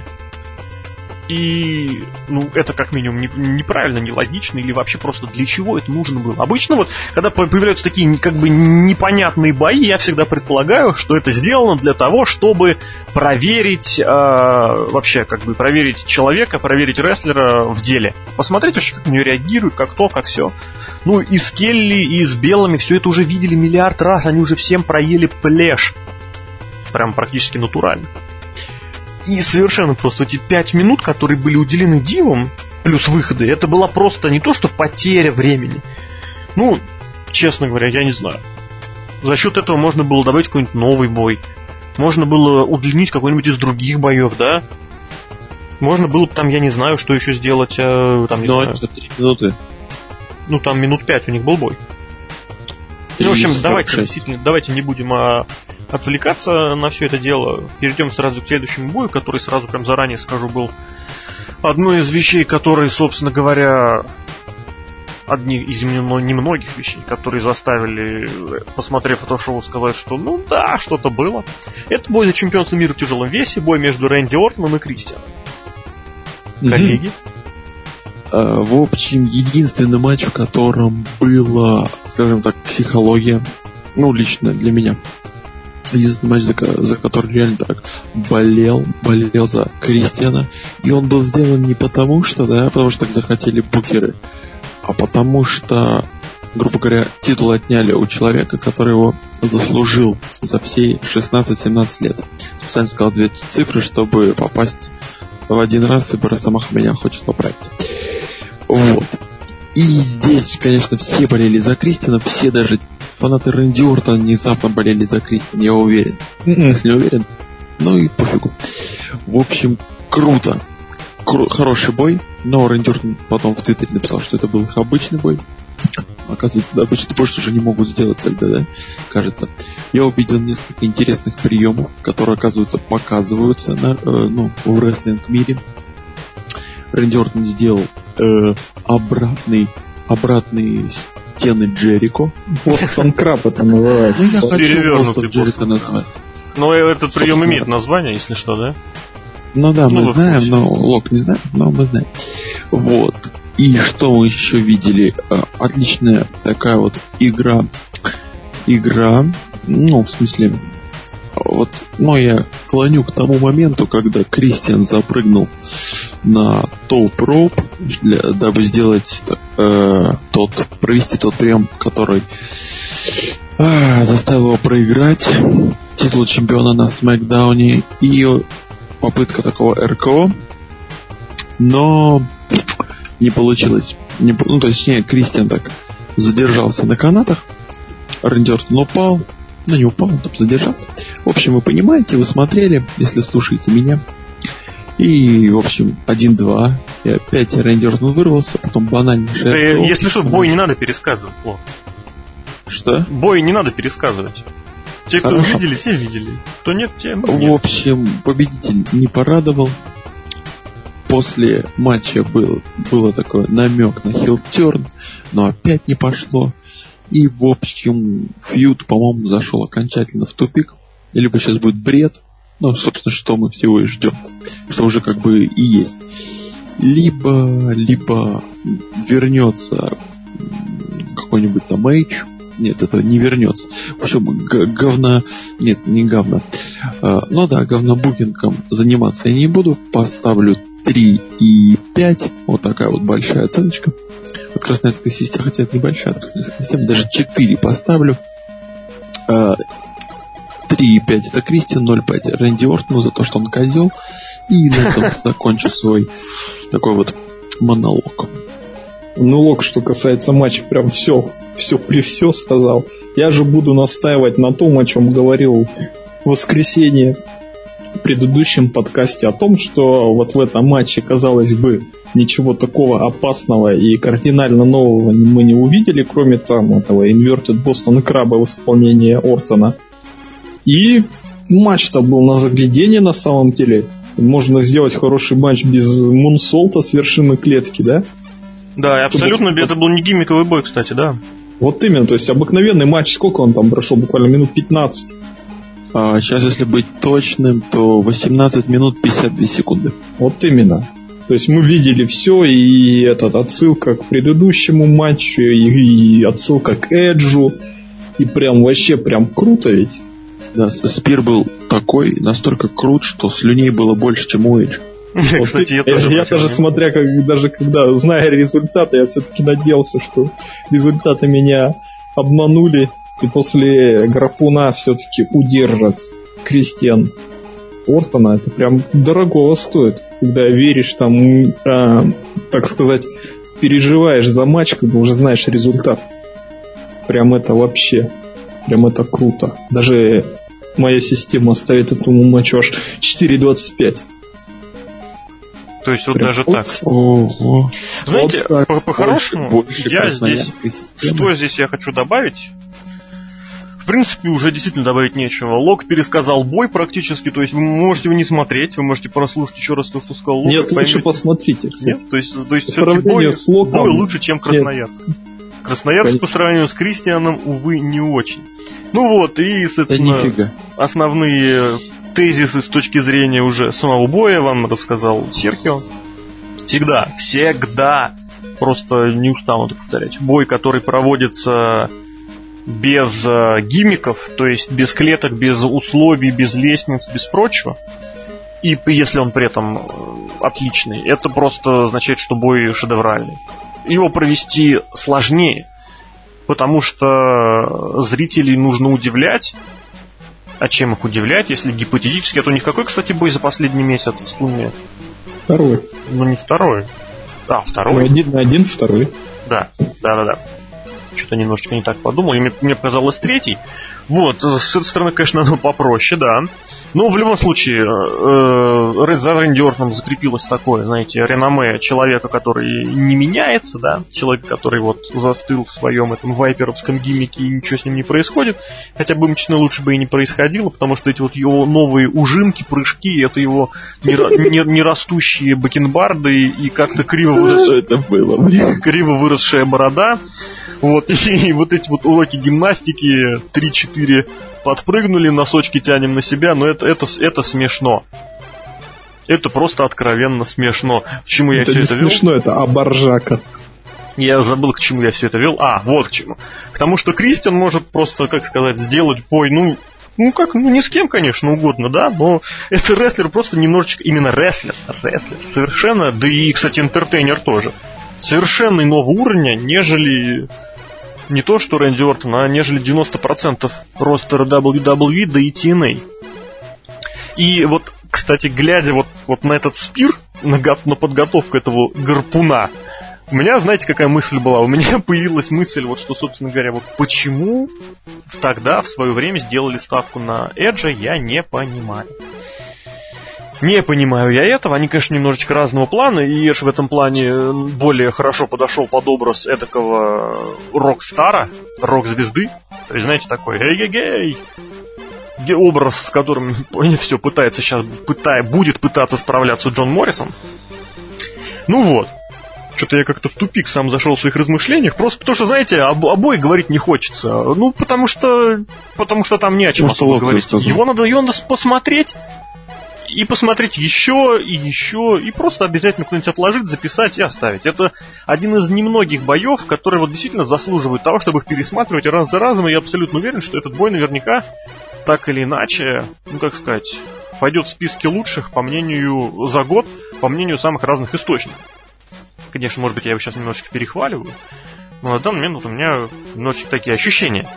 И, ну, это как минимум не- неправильно, нелогично, или вообще просто для чего это нужно было. Обычно вот, когда по- появляются такие как бы непонятные бои, я всегда предполагаю, что это сделано для того, чтобы проверить, э, вообще, как бы проверить человека, проверить рестлера в деле. Посмотреть вообще, как они реагируют, как то, как все. Ну, и с Келли, и с Белыми все это уже видели миллиард раз, они уже всем проели плешь. Прям практически натурально. И совершенно просто эти пять минут, которые были уделены Дивам, плюс выходы, это была просто не то, что потеря времени. Ну, честно говоря, я не знаю. За счет этого можно было добавить какой-нибудь новый бой. Можно было удлинить какой-нибудь из других боев, да? Можно было бы там, я не знаю, что еще сделать, э, там, не Но знаю. это три минуты. Ну, там минут пять у них был бой. Ну, в общем, давайте, действительно, давайте не будем а, отвлекаться на все это дело. Перейдем сразу к следующему бою, который сразу прям заранее скажу был одной из вещей, которые, собственно говоря, одни из немногих вещей, которые заставили, посмотрев это шоу, сказать, что ну да, что-то было. Это бой за чемпионство мира в тяжелом весе, бой между Рэнди Ортоном и Кристианом. Коллеги. А, в общем, единственный матч, в котором была, скажем так, психология, ну, лично для меня, единственный матч, за, за который реально так болел, болел за Кристиана. И он был сделан не потому, что, да, потому что так захотели букеры, а потому что, грубо говоря, титул отняли у человека, который его заслужил за все 16-17 лет. Специально сказал две цифры, чтобы попасть в один раз, и Росомаха меня хочет поправить. Вот. И здесь, конечно, все болели за Кристина, все даже фанаты Рэнди Ортона внезапно болели за Кристина, я уверен. Если не уверен, ну и пофигу. В общем, круто. Кру- хороший бой, но Рэнди Ортон потом в Твиттере написал, что это был их обычный бой. Оказывается, да, обычный бой что же не могут сделать тогда, да? Кажется. Я увидел несколько интересных приемов, которые, оказывается, показываются на, э, ну, в рестлинг-мире. Рэнди Ортон сделал э, обратный, обратный стены Джерико. Бостон Краб это называется. Ну, я хочу Бостон Джерико назвать. Но этот прием имеет название, если что, да? Ну да, ну, мы знаем, но Лок не знаем, но мы знаем. Вот. И что мы еще видели? А, отличная такая вот игра. Игра, ну, в смысле, вот, но я клоню к тому моменту, когда Кристиан запрыгнул на топ роп, для, дабы сделать э, тот, провести тот прием, который э, заставил его проиграть. Титул чемпиона на Смакдауне и попытка такого РКО, но не получилось. Не, ну, точнее, Кристиан так задержался на канатах, Рэнди упал, ну не упал, он там задержался. В общем, вы понимаете, вы смотрели, если слушаете меня. И, в общем, 1-2. И опять Рэнди Ортон вырвался, потом банальнейший... Да, если что, бой не надо пересказывать. О. Что? Бой не надо пересказывать. Те, кто Хорошо. видели, те видели. Кто нет, те нет. В общем, победитель не порадовал. После матча был, было такой намек на хилтерн, но опять не пошло. И, в общем, фьюд, по-моему, зашел окончательно в тупик. Либо сейчас будет бред, ну, собственно, что мы всего и ждем, что уже как бы и есть. Либо, либо вернется какой-нибудь там Эйч, нет, это не вернется. В общем, говно... Нет, не говно. А, ну да, говнобукингом заниматься я не буду. Поставлю 3 и 5. Вот такая вот большая оценочка. От Красноярской системы, хотя это небольшая Красноярская система, даже 4 поставлю. 3 а, и 5 это Кристиан, 0,5 Рэнди Ортону за то, что он козел. И на этом закончу свой такой вот монолог. Ну, Лок, что касается матча, прям все, все при все сказал. Я же буду настаивать на том, о чем говорил в воскресенье в предыдущем подкасте, о том, что вот в этом матче, казалось бы, ничего такого опасного и кардинально нового мы не увидели, кроме там этого Inverted Boston Crab в исполнении Ортона. И матч-то был на заглядение на самом деле. Можно сделать хороший матч без мунсолта с вершины клетки, да? Да, и абсолютно это был не гиммиковый бой, кстати, да. Вот именно, то есть обыкновенный матч, сколько он там прошел? Буквально минут 15. А сейчас, если быть точным, то 18 минут 52 секунды. Вот именно. То есть мы видели все, и этот отсылка к предыдущему матчу, и, и отсылка к Эджу, и прям вообще прям круто ведь. Да, Спир был такой, настолько крут, что слюней было больше, чем у Эджа. Кстати, я тоже, я даже смотря, как, даже когда, зная результаты, я все-таки надеялся, что результаты меня обманули, и после графуна все-таки удержат Кристиан Ортона. Это прям дорогого стоит, когда веришь там, э, так сказать, переживаешь за матч, когда уже знаешь результат. Прям это вообще, прям это круто. Даже моя система ставит этому матчу аж 4.25. То есть вот Прям даже так. Ого. Знаете, вот по-хорошему, по я здесь... Системы. Что здесь я хочу добавить? Принципе, уже действительно добавить нечего. Лок пересказал бой практически, то есть вы можете его не смотреть, вы можете прослушать еще раз то, что сказал Лок. Нет, лучше посмотрите. Нет, то есть, то есть все-таки бой, с Локом... бой лучше, чем Красноярск. Нет. Красноярск по сравнению с Кристианом, увы, не очень. Ну вот, и, соответственно, основные тезисы с точки зрения уже самого боя вам рассказал Серхио. Всегда, всегда, просто не устану это повторять, бой, который проводится без э, гимиков, то есть без клеток, без условий, без лестниц, без прочего, и если он при этом э, отличный, это просто означает, что бой шедевральный. Его провести сложнее, потому что зрителей нужно удивлять, а чем их удивлять, если гипотетически? Это у них какой, кстати, бой за последний месяц в сумме? Второй. Ну, не второй. А, второй. Ну, один на один, второй. Да, да, да, да что-то немножечко не так подумал, и мне, мне показалось третий. Вот, с этой стороны, конечно, оно попроще, да. Но в любом случае, э, за Рэнди Ортоном закрепилось такое, знаете, реноме человека, который не меняется, да, человек, который вот застыл в своем этом вайперовском гиммике и ничего с ним не происходит. Хотя бы мечно лучше бы и не происходило, потому что эти вот его новые ужимки, прыжки, это его нерастущие бакенбарды и как-то криво это было, криво выросшая борода. Вот, и вот эти вот уроки гимнастики 3-4 подпрыгнули, носочки тянем на себя, но это, это, это смешно. Это просто откровенно смешно. К чему я это все не это вел? смешно, это абаржака. Я забыл, к чему я все это вел. А, вот к чему. К тому, что Кристиан может просто, как сказать, сделать бой, ну, ну как, ну ни с кем, конечно, угодно, да, но это рестлер просто немножечко, именно рестлер, рестлер, совершенно, да и, кстати, интертейнер тоже, совершенно иного уровня, нежели не то что Рэнди Ортон, а нежели 90% ростера WWE, да и TNA. И вот, кстати, глядя вот, вот на этот спир, на, на подготовку этого гарпуна, у меня, знаете, какая мысль была? У меня появилась мысль, вот что, собственно говоря, вот почему тогда, в свое время, сделали ставку на Эджа, я не понимаю. Не понимаю я этого. Они, конечно, немножечко разного плана, и Эш в этом плане более хорошо подошел под образ эдакого рок-стара, рок-звезды. То есть, знаете, такой «Эй-гей-гей!» образ, с которым все пытается сейчас, пытая, будет пытаться справляться Джон Моррисон. Ну вот. Что-то я как-то в тупик сам зашел в своих размышлениях. Просто потому что, знаете, об, обои говорить не хочется. Ну, потому что. Потому что там не о чем ну, говорить. Его надо, его надо посмотреть и посмотреть еще и еще, и просто обязательно кто-нибудь отложить, записать и оставить. Это один из немногих боев, которые вот действительно заслуживают того, чтобы их пересматривать раз за разом, и я абсолютно уверен, что этот бой наверняка так или иначе, ну как сказать, пойдет в списке лучших, по мнению, за год, по мнению самых разных источников. Конечно, может быть, я его сейчас немножечко перехваливаю, но на данный момент вот у меня немножечко такие ощущения.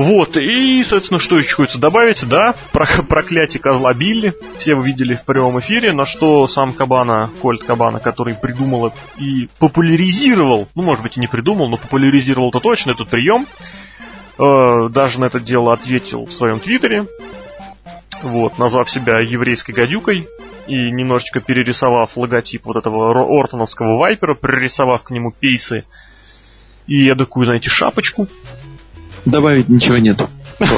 Вот, и, соответственно, что еще хочется добавить, да, про проклятие козла Билли, все вы видели в прямом эфире, на что сам Кабана, Кольт Кабана, который придумал и популяризировал, ну, может быть, и не придумал, но популяризировал это точно, этот прием, э, даже на это дело ответил в своем твиттере, вот, назвав себя еврейской гадюкой, и немножечко перерисовав логотип вот этого Ортоновского Вайпера, пририсовав к нему пейсы. И я такую, знаете, шапочку, Добавить ничего нет.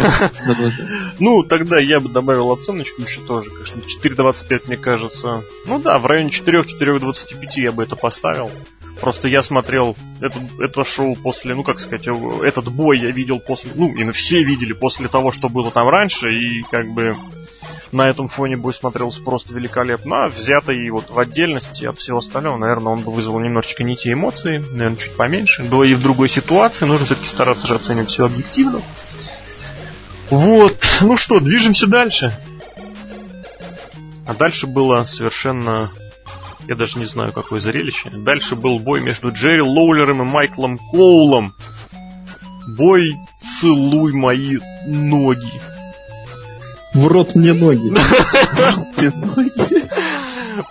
Ну, тогда я бы добавил оценочку еще тоже, конечно, 4.25, мне кажется. Ну да, в районе 4-4.25 я бы это поставил. Просто я смотрел это, это шоу после, ну как сказать, этот бой я видел после, ну, и все видели после того, что было там раньше, и как бы на этом фоне бой смотрелся просто великолепно. А взятый вот в отдельности от всего остального, наверное, он бы вызвал немножечко не те эмоции, наверное, чуть поменьше. Было и в другой ситуации, нужно все-таки стараться же оценивать все объективно. Вот, ну что, движемся дальше. А дальше было совершенно... Я даже не знаю, какое зрелище. Дальше был бой между Джерри Лоулером и Майклом Коулом. Бой «Целуй мои ноги». В рот мне ноги.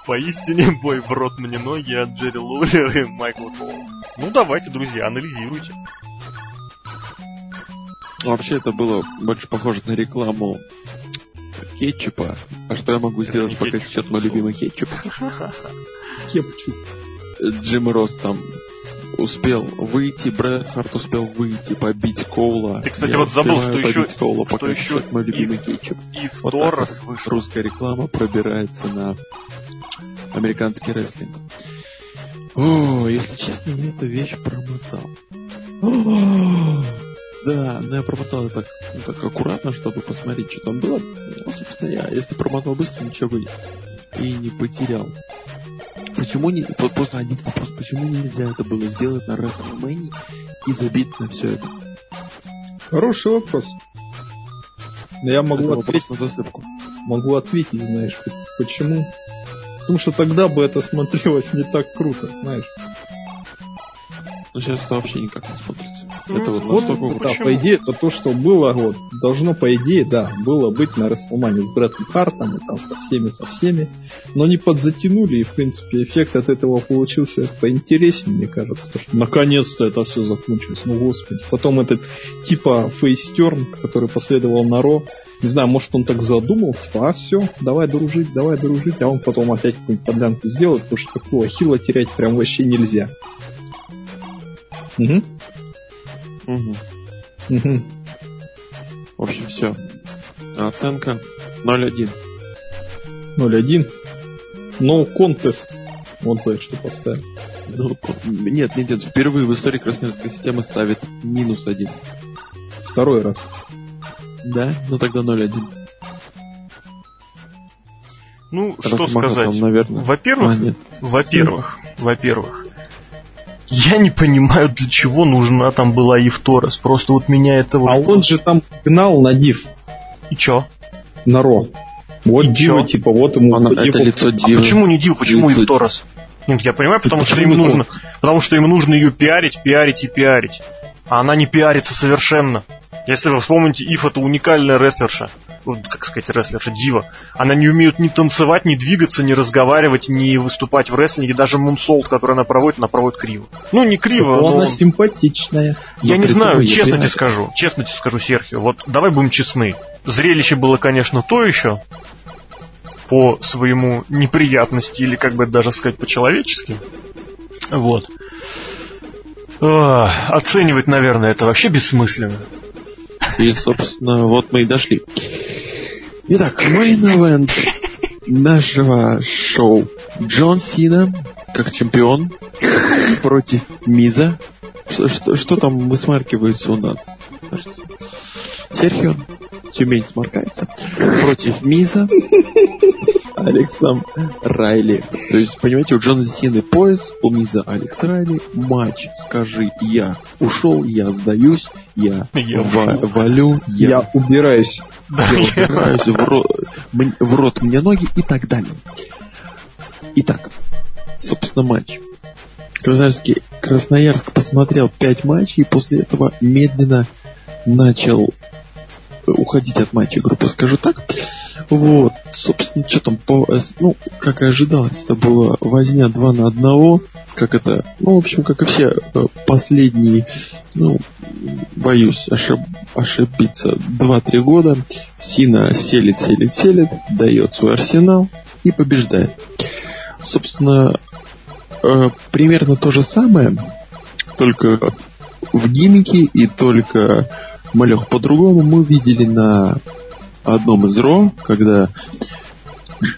Поистине бой в рот мне ноги от Джерри Лоулера и Майкла Коула. Ну давайте, друзья, анализируйте. Вообще это было больше похоже на рекламу кетчупа. А что я могу сделать, пока сейчас мой любимый кетчуп? Кетчуп. Джим Росс там успел выйти, Брэд Харт успел выйти, побить Коула. Ты, кстати, Я вот забыл, что еще- Коула, что еще мой любимый и- кетчуп. И в Вот так вот вышел. Русская реклама пробирается на американский рестлинг. О, если честно, я эту вещь промотал. Да, но я промотал это так, ну, так аккуратно, чтобы посмотреть, что там было. Ну, собственно, я, если промотал быстро, ничего бы и не потерял. Почему не... Просто один вопрос. Почему нельзя это было сделать на WrestleMania и забить на все это? Хороший вопрос. Я Это могу вопрос ответить, на засыпку. могу ответить, знаешь, почему? Потому что тогда бы это смотрелось не так круто, знаешь. Но сейчас это вообще никак не смотрится. Ну, это вот вот вот- Да, Почему? по идее, это то, что было, вот, должно, по идее, да, было быть на Расселмане с Брэдом Хартом и там со всеми, со всеми, но не подзатянули, и, в принципе, эффект от этого получился поинтереснее, мне кажется, то, что наконец-то это все закончилось, ну, господи. Потом этот, типа, фейстерн, который последовал на Ро, не знаю, может, он так задумал, типа, а, все, давай дружить, давай дружить, а он потом опять какую-нибудь подлянку сделает, потому что такого хила терять прям вообще нельзя. Угу. Мгм. Угу. В общем, все. Оценка 0-1. 0-1. No contest. Вот бы что поставил. Ну, нет, нет, нет, впервые в истории Красноярской системы ставит минус один. Второй раз. Да? Ну тогда 0-1. Ну, что Росомаха сказать? там, наверное. Во-первых, А, нет. во-первых, во-первых, я не понимаю, для чего нужна там была Евторос. Просто вот меня это вот... А он же там гнал на див, И чё? на ро. Вот И дива, чё? типа, вот ему... Она- это лицо А Дивы. почему не Див, почему Лицо- Евторос? Нет, я понимаю, потому что им нужно, потому что им нужно ее пиарить, пиарить и пиарить. А она не пиарится совершенно. Если вы вспомните, Ив это уникальная рестлерша. Вот, как сказать, рестлерша, дива. Она не умеет ни танцевать, ни двигаться, ни разговаривать, ни выступать в рестлинге. Даже мунсолт, который она проводит, она проводит криво. Ну, не криво, но... Она симпатичная. Я не знаю, честно тебе скажу. Честно тебе скажу, Серхио. Вот давай будем честны. Зрелище было, конечно, то еще. По своему неприятности, или как бы даже сказать по-человечески. Вот. Оценивать, наверное, это вообще бессмысленно. И, собственно, вот мы и дошли. Итак, main event нашего шоу. Джон Сина, как чемпион, против Миза. Что, что, что там высмаркивается у нас? Серхио, Тюмень сморкается. Против Миза с Алексом Райли. То есть, понимаете, у Джона Сины пояс, у Миза Алекс Райли. Матч, скажи, я ушел, я сдаюсь, я, Я ва- валю, я Я убираюсь. Да, я я- убираюсь в рот, в рот мне ноги и так далее. Итак, собственно, матч. Красноярский, Красноярск посмотрел пять матчей и после этого медленно начал уходить от матча группы, скажу так. Вот, собственно, что там по... э, Ну, как и ожидалось, это было возня 2 на одного, как это, ну, в общем, как и все э, последние, ну, боюсь ошиб- ошибиться, 2-3 года. Сина селит, селит, селит, дает свой арсенал и побеждает. Собственно, э, примерно то же самое, только в гиммике и только малех по-другому мы видели на одном из Ро, когда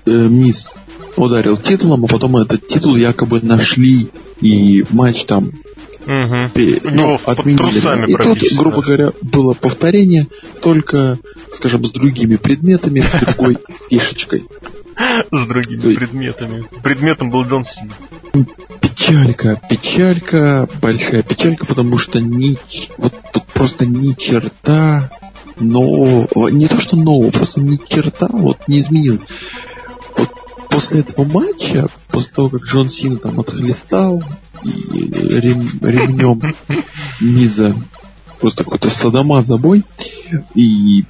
э, Мисс ударил титулом, а потом этот титул якобы нашли и матч там Мгм. пе- Ну, отменили. трусами И тут, грубо говоря, было повторение, только, скажем, с другими предметами, с другой фишечкой. С другими предметами. Предметом был Джон Сина. Печалька, печалька, большая печалька, потому что ни, вот тут просто ни черта нового, не то что нового, просто ни черта вот не изменилось. Вот после этого матча, после того, как Джон Сина там отхлестал рем- ремнем Миза просто какой-то садомаза бой, и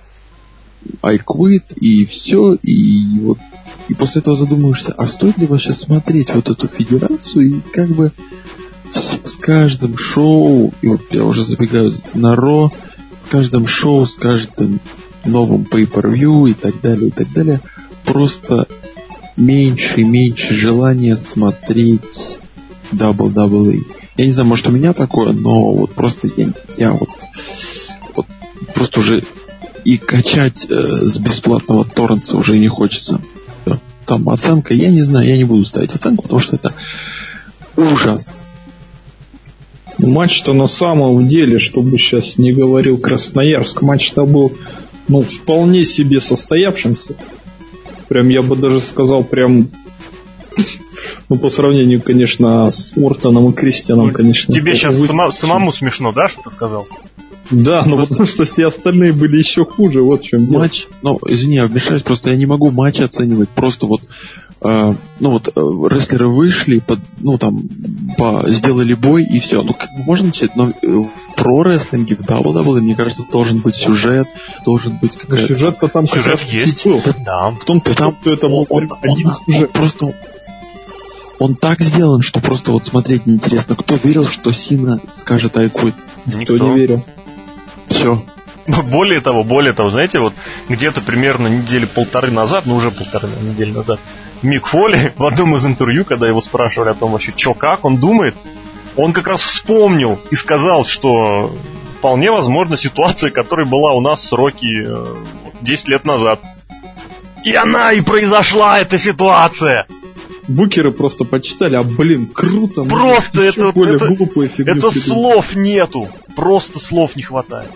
quit, и все, и вот и после этого задумаешься, а стоит ли вообще смотреть вот эту федерацию и как бы с, с каждым шоу, и вот я уже забегаю на Ро, с каждым шоу, с каждым новым pay-per-view и так далее, и так далее, просто меньше и меньше желания смотреть WWE. Я не знаю, может у меня такое, но вот просто я, я вот, вот просто уже и качать э, с бесплатного торрента уже не хочется. Там оценка, я не знаю, я не буду ставить оценку, потому что это ужас. Матч-то на самом деле, чтобы сейчас не говорил Красноярск, матч-то был ну, вполне себе состоявшимся. Прям, я бы даже сказал, прям ну, по сравнению, конечно, с Ортоном и Кристианом, ну, конечно. Тебе сейчас вы... сама, самому смешно, да, что ты сказал? Да, ну потому что все остальные были еще хуже, вот в чем. Матч, ну, извини, я вмешаюсь, просто я не могу матч оценивать, просто вот Uh, ну вот uh, рестлеры вышли, под, ну там по, сделали бой и все. Ну как можно начать, но э, в про рестлинге, в WWE, мне кажется, должен быть сюжет, должен быть какая-то... Сюжет-то там сюжет есть. Был. Да. В том-то там, что это был он, один он, сюжет. Он просто он так сделан, что просто вот смотреть неинтересно. Кто верил, что Сина скажет quit? Никто, не верил. Все. Более того, более того, знаете, вот где-то примерно недели полторы назад, ну уже полторы недели назад, Мик Фоли в одном из интервью, когда его спрашивали о том вообще, что как он думает, он как раз вспомнил и сказал, что вполне возможно ситуация, которая была у нас с Рокки 10 лет назад. И она и произошла, эта ситуация! Букеры просто почитали, а блин, круто. Просто это, это, это слов нету. Просто слов не хватает.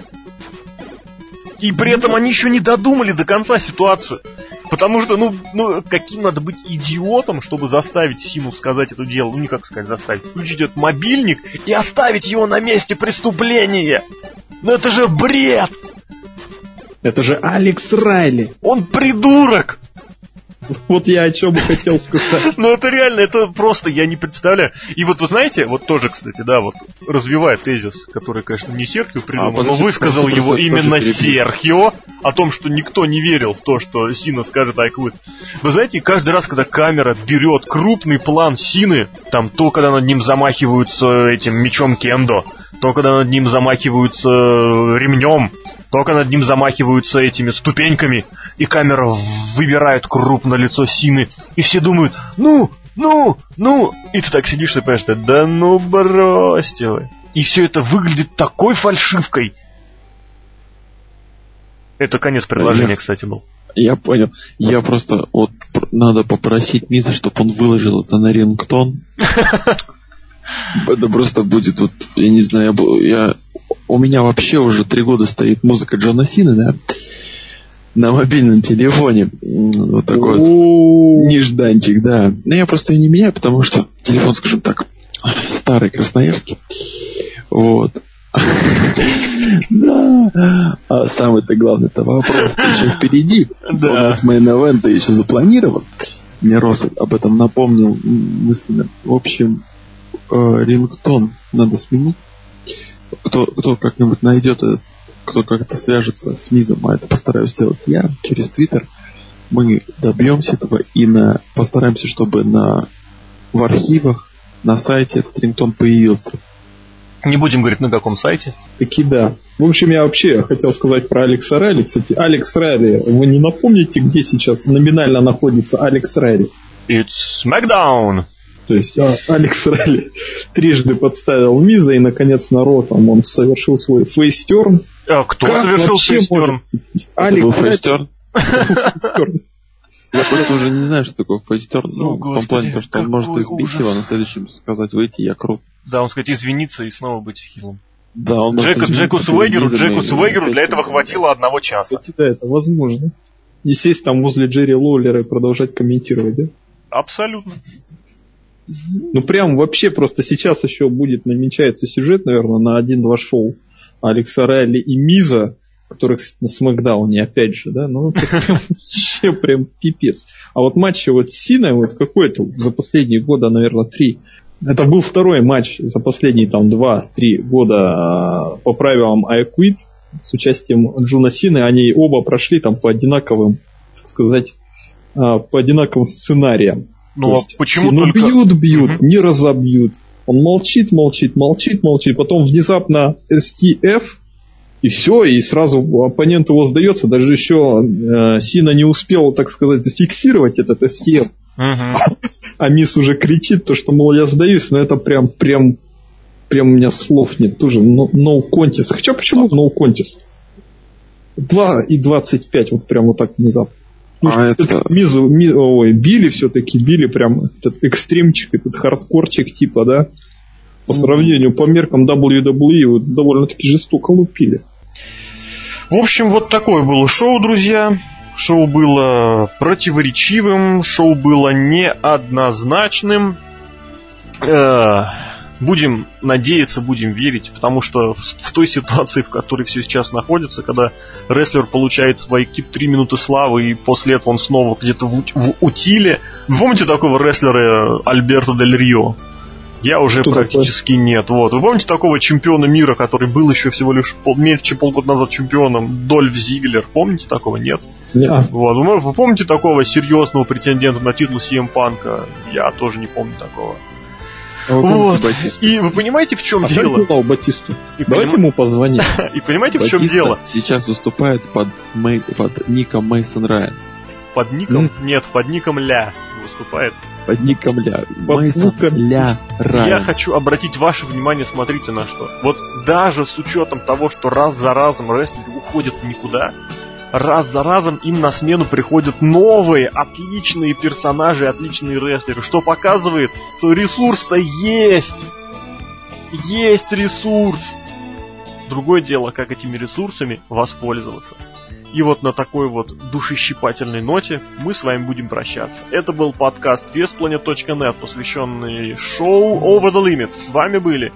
И при этом они еще не додумали до конца ситуацию. Потому что, ну, ну, каким надо быть идиотом, чтобы заставить Сину сказать это дело, ну, не как сказать заставить, включить этот мобильник и оставить его на месте преступления. Ну это же бред! Это же Алекс Райли. Он придурок! Вот я о чем и хотел сказать. Ну это реально, это просто, я не представляю. И вот вы знаете, вот тоже, кстати, да, вот развивая тезис, который, конечно, не Серхио придумал, а, но высказал его именно Серхио, о том, что никто не верил в то, что Сина скажет I quit. Вы знаете, каждый раз, когда камера берет крупный план Сины, там то, когда над ним замахиваются этим мечом Кендо, то, когда над ним замахиваются ремнем, только над ним замахиваются этими ступеньками, и камера выбирает крупно лицо Сины, и все думают, ну, ну, ну, и ты так сидишь и понимаешь, да ну бросьте вы. И все это выглядит такой фальшивкой. Это конец предложения, я, кстати, был. Я понял. Я просто вот надо попросить Миза, чтобы он выложил это на рингтон. Это просто будет вот, я не знаю, я у меня вообще уже три года стоит музыка Джона Сина, да, на мобильном телефоне. Вот такой вот нежданчик, да. Но я просто ее не меняю, потому что телефон, скажем так, старый красноярский. Вот. Да. А самый-то главный-то вопрос еще впереди. Да. У нас мейн-эвент еще запланирован. Мне Рос об этом напомнил мысленно. В общем, э, рингтон надо сменить кто, кто как-нибудь найдет, э, кто как-то свяжется с Мизом, а это постараюсь сделать я через Твиттер, мы добьемся этого и на, постараемся, чтобы на, в архивах на сайте этот рингтон появился. Не будем говорить, на каком сайте. Таки да. В общем, я вообще хотел сказать про Алекса Райли. Кстати, Алекс Райли, вы не напомните, где сейчас номинально находится Алекс Райли? It's SmackDown! То есть а, Алекс Райли трижды подставил Миза, и, наконец, народ там он совершил свой face turn. А кто как совершил face turn? Алекс face turn? Я просто уже не знаю, что такое face turn. Ну, в том плане, что он может избить его, а на следующем сказать, выйти, я крут. Да, он сказать, извиниться и снова быть heel ом. Да, он Джеку, Джеку Суэгеру, Джеку Суэгеру для этого хватило одного часа. Кстати, да, это возможно. Не сесть там возле Джерри Лоулера и продолжать комментировать, да? Абсолютно. Ну, прям вообще просто сейчас еще будет намечается сюжет, наверное, на один-два шоу Алекса Райли и Миза, которых на Смакдауне, опять же, да, ну, вообще прям пипец. А вот матч вот с Синой, вот какой-то за последние года, наверное, три, это был второй матч за последние там два-три года а, по правилам I Quit с участием Джуна Сины. Они оба прошли там по одинаковым, так сказать, а, по одинаковым сценариям. Ну, а почему ну, только... бьют, бьют, угу. не разобьют. Он молчит, молчит, молчит, молчит. Потом внезапно STF, и все, и сразу оппонент его сдается. Даже еще э, Сина не успел, так сказать, зафиксировать этот STF. А мисс уже кричит, то, что, мол, я сдаюсь, но это прям, прям, прям у меня слов нет. Тоже no, no contest. Хотя почему no contest? 2 и 25, вот прям вот так внезапно. Ну, а это... Мизу, ми, ой, били все-таки, били прям этот экстримчик, этот хардкорчик типа, да? По сравнению, по меркам WWE довольно-таки жестоко лупили. В общем, вот такое было шоу, друзья. Шоу было противоречивым, шоу было неоднозначным. Э, будем надеяться, будем верить, потому что в, в той ситуации, в которой все сейчас находится, когда рестлер получает свои 3 минуты славы, и после этого он снова где-то в, в утиле. Вы помните такого рестлера Альберто Дель Рио? Я уже Кто практически такой? нет. Вот. Вы помните такого чемпиона мира, который был еще всего лишь пол, меньше, чем полгода назад чемпионом? Дольф Зиглер. Помните такого? Нет? Yeah. Вот. Вы, вы помните такого серьезного претендента на титул CM Панка? Я тоже не помню такого. Вот. И вы понимаете, в чем а дело? А Батисту. И Давайте поним... ему позвоним. И понимаете, в чем дело? сейчас выступает под, Мэй... под ником Мейсон Райан. Под ником? Нет, под ником Ля выступает. Под ником Ля. Мейсон Ля Райан. Я хочу обратить ваше внимание, смотрите на что. Вот даже с учетом того, что раз за разом рестлеры уходят в никуда, раз за разом им на смену приходят новые, отличные персонажи, отличные рестлеры, что показывает, что ресурс-то есть. Есть ресурс. Другое дело, как этими ресурсами воспользоваться. И вот на такой вот душещипательной ноте мы с вами будем прощаться. Это был подкаст VesPlanet.net, посвященный шоу Over the Limit. С вами были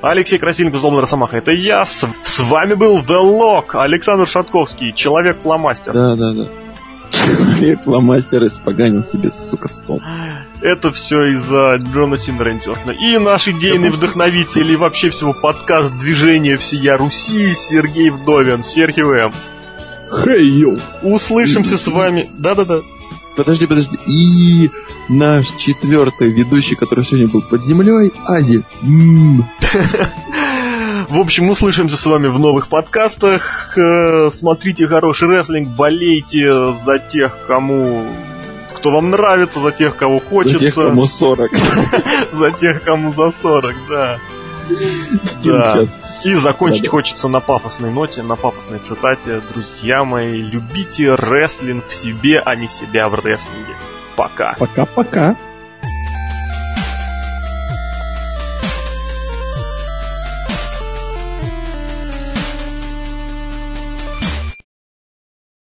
Алексей Красильников, Злобный Росомаха, это я. С, с вами был The Lock, Александр Шатковский, Человек-фломастер. Да, да, да. Человек-фломастер испоганил себе, сука, стол. Это все из-за Джона Синера И наш идейный вдохновитель и вообще всего подкаст движения всея Руси Сергей Вдовин, Сергей М. Хей, йоу. Услышимся с вами. Да-да-да. Подожди, подожди. И наш четвертый ведущий, который сегодня был под землей, Ази. В общем, услышимся с вами в новых подкастах. Э, смотрите хороший рестлинг, болейте за тех, кому кто вам нравится, за тех, кого хочется. За тех, кому 40. За тех, кому за 40, да. Да. И закончить хочется на пафосной ноте, на пафосной цитате. Друзья мои, любите рестлинг в себе, а не себя в рестлинге. Пока. Пока-пока.